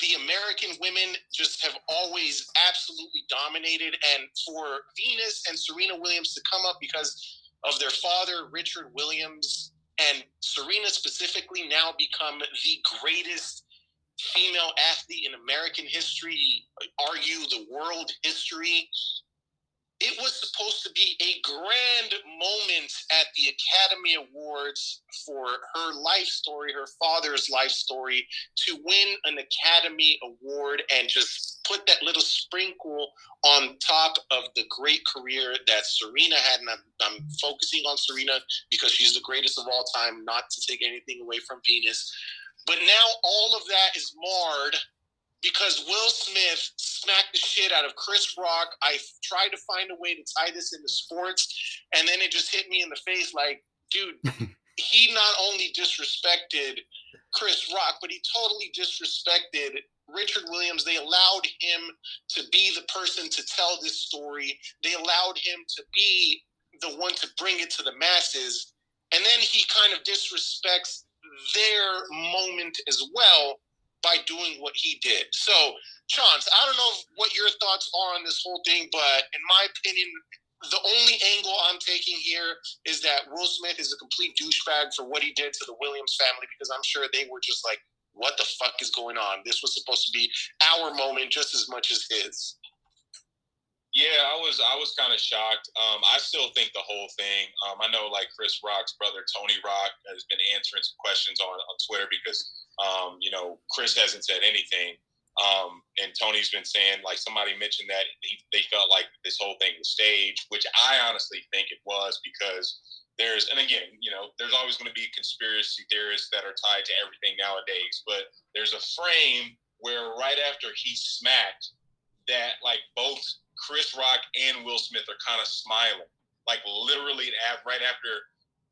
the American women, just have always absolutely dominated. And for Venus and Serena Williams to come up because of their father, Richard Williams, and Serena specifically now become the greatest female athlete in American history, argue the world history it was supposed to be a grand moment at the Academy Awards for her life story, her father's life story, to win an Academy Award and just put that little sprinkle on top of the great career that Serena had. And I'm, I'm focusing on Serena because she's the greatest of all time, not to take anything away from Venus. But now all of that is marred because Will Smith smacked the shit out of Chris Rock. I tried to find a way to tie this into sports, and then it just hit me in the face like, dude, he not only disrespected Chris Rock, but he totally disrespected Richard Williams. They allowed him to be the person to tell this story, they allowed him to be the one to bring it to the masses. And then he kind of disrespects their moment as well by doing what he did. So, Chance, I don't know what your thoughts are on this whole thing, but in my opinion, the only angle I'm taking here is that Will Smith is a complete douchebag for what he did to the Williams family because I'm sure they were just like, what the fuck is going on? This was supposed to be our moment just as much as his. Yeah, I was I was kind of shocked. Um, I still think the whole thing. Um, I know like Chris Rock's brother Tony Rock has been answering some questions on on Twitter because um, you know Chris hasn't said anything, um, and Tony's been saying like somebody mentioned that he, they felt like this whole thing was staged, which I honestly think it was because there's and again you know there's always going to be conspiracy theorists that are tied to everything nowadays, but there's a frame where right after he smacked that like both Chris Rock and Will Smith are kind of smiling, like literally right after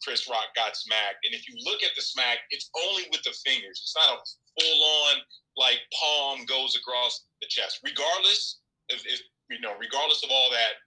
Chris Rock got smacked. And if you look at the smack, it's only with the fingers. It's not a full on like palm goes across the chest. Regardless, if, if you know, regardless of all that,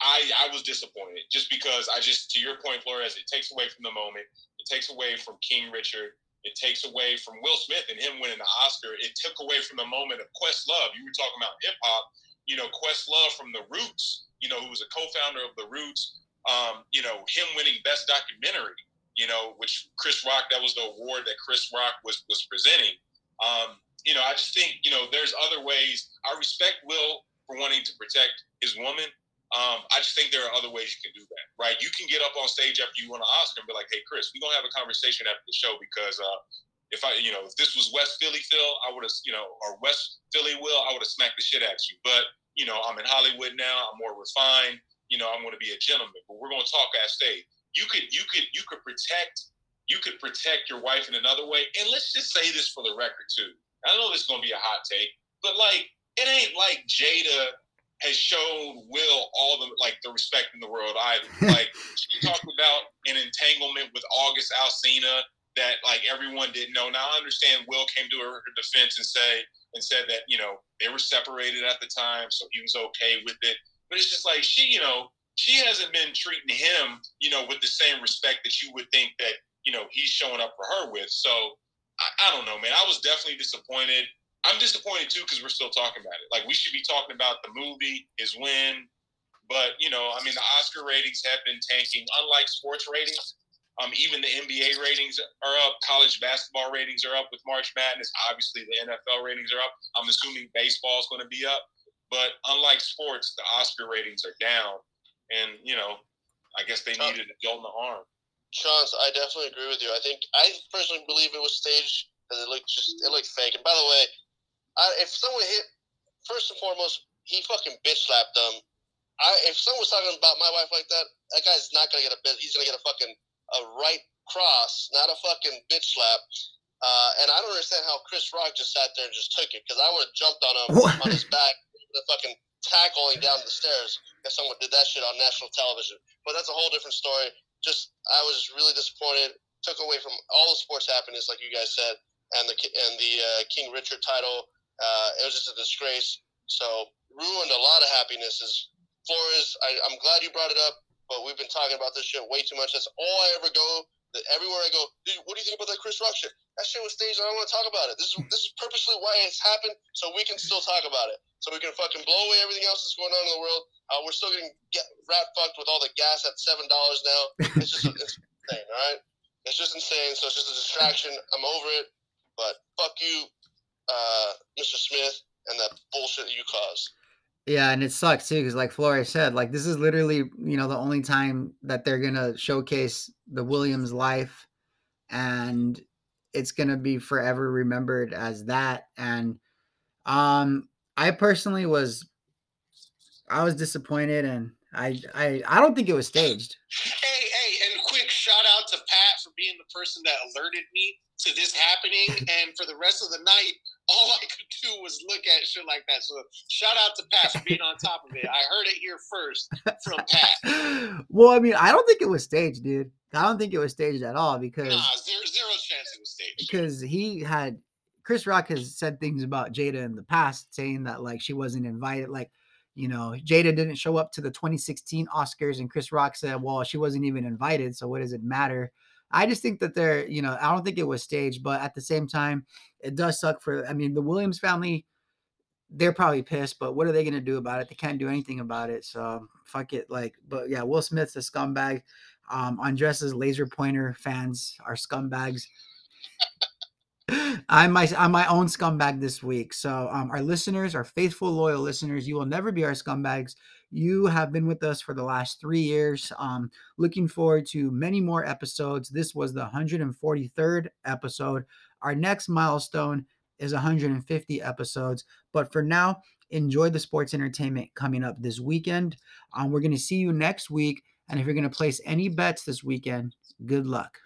I I was disappointed just because I just to your point, Flores, it takes away from the moment. It takes away from King Richard. It takes away from Will Smith and him winning the Oscar. It took away from the moment of Questlove. You were talking about hip hop you know, Questlove from The Roots, you know, who was a co-founder of The Roots, um, you know, him winning Best Documentary, you know, which Chris Rock, that was the award that Chris Rock was was presenting. Um, you know, I just think, you know, there's other ways. I respect Will for wanting to protect his woman. Um, I just think there are other ways you can do that, right? You can get up on stage after you win an Oscar and be like, "Hey, Chris, we're gonna have a conversation after the show because uh, if I, you know, if this was West Philly Phil, I would have, you know, or West Philly Will, I would have smacked the shit at you. But, you know, I'm in Hollywood now. I'm more refined. You know, I'm going to be a gentleman. But we're going to talk at stage. You could, you could, you could protect, you could protect your wife in another way. And let's just say this for the record too. I know this is going to be a hot take, but like, it ain't like Jada has shown Will all the like the respect in the world. I like she talked about an entanglement with August Alsina that like everyone didn't know. Now I understand Will came to her defense and say and said that you know they were separated at the time, so he was okay with it. But it's just like she, you know, she hasn't been treating him, you know, with the same respect that you would think that you know he's showing up for her with. So I, I don't know, man. I was definitely disappointed. I'm disappointed too because we're still talking about it. Like we should be talking about the movie, his win. But you know, I mean, the Oscar ratings have been tanking. Unlike sports ratings, um, even the NBA ratings are up. College basketball ratings are up with March Madness. Obviously, the NFL ratings are up. I'm assuming baseball is going to be up. But unlike sports, the Oscar ratings are down. And you know, I guess they uh, needed a jolt in the arm. Chance, I definitely agree with you. I think I personally believe it was staged because it looked just it looked fake. And by the way, I, if someone hit, first and foremost, he fucking bitch slapped them. I, if someone was talking about my wife like that, that guy's not gonna get a bit. He's gonna get a fucking a right cross, not a fucking bitch slap. Uh, and I don't understand how Chris Rock just sat there and just took it because I would have jumped on him what? on his back, the fucking tackling down the stairs if someone did that shit on national television. But that's a whole different story. Just I was really disappointed. Took away from all the sports happiness, like you guys said, and the and the uh, King Richard title uh, it was just a disgrace. So ruined a lot of happinesses. Flores, I, I'm glad you brought it up, but we've been talking about this shit way too much. That's all I ever go. Everywhere I go, what do you think about that Chris Rock shit? That shit was staged. I don't want to talk about it. This is this is purposely why it's happened, so we can still talk about it. So we can fucking blow away everything else that's going on in the world. Uh, we're still getting get rat fucked with all the gas at seven dollars now. It's just it's insane, all right? It's just insane. So it's just a distraction. I'm over it. But fuck you, uh, Mr. Smith and that bullshit that you caused. Yeah, and it sucks too because, like Flores said, like this is literally you know the only time that they're gonna showcase the Williams life, and it's gonna be forever remembered as that. And um, I personally was, I was disappointed, and I I I don't think it was staged. Hey, hey, and quick shout out to Pat for being the person that alerted me to this happening, and for the rest of the night, all I could do was look at shit like that. So shout out to Pat for being on top of it. I heard it here first from Pat. well, I mean, I don't think it was staged, dude. I don't think it was staged at all because nah, zero, zero chance it was staged. Because he had Chris Rock has said things about Jada in the past, saying that like she wasn't invited, like you know, Jada didn't show up to the 2016 Oscars, and Chris Rock said, "Well, she wasn't even invited, so what does it matter?" I just think that they're, you know, I don't think it was staged, but at the same time, it does suck for. I mean, the Williams family, they're probably pissed, but what are they gonna do about it? They can't do anything about it. So fuck it. Like, but yeah, Will Smith's a scumbag. Um, Andres's laser pointer fans are scumbags. I'm my I'm my own scumbag this week. So um, our listeners, our faithful, loyal listeners, you will never be our scumbags. You have been with us for the last three years. Um, looking forward to many more episodes. This was the 143rd episode. Our next milestone is 150 episodes. But for now, enjoy the sports entertainment coming up this weekend. Um, we're going to see you next week. And if you're going to place any bets this weekend, good luck.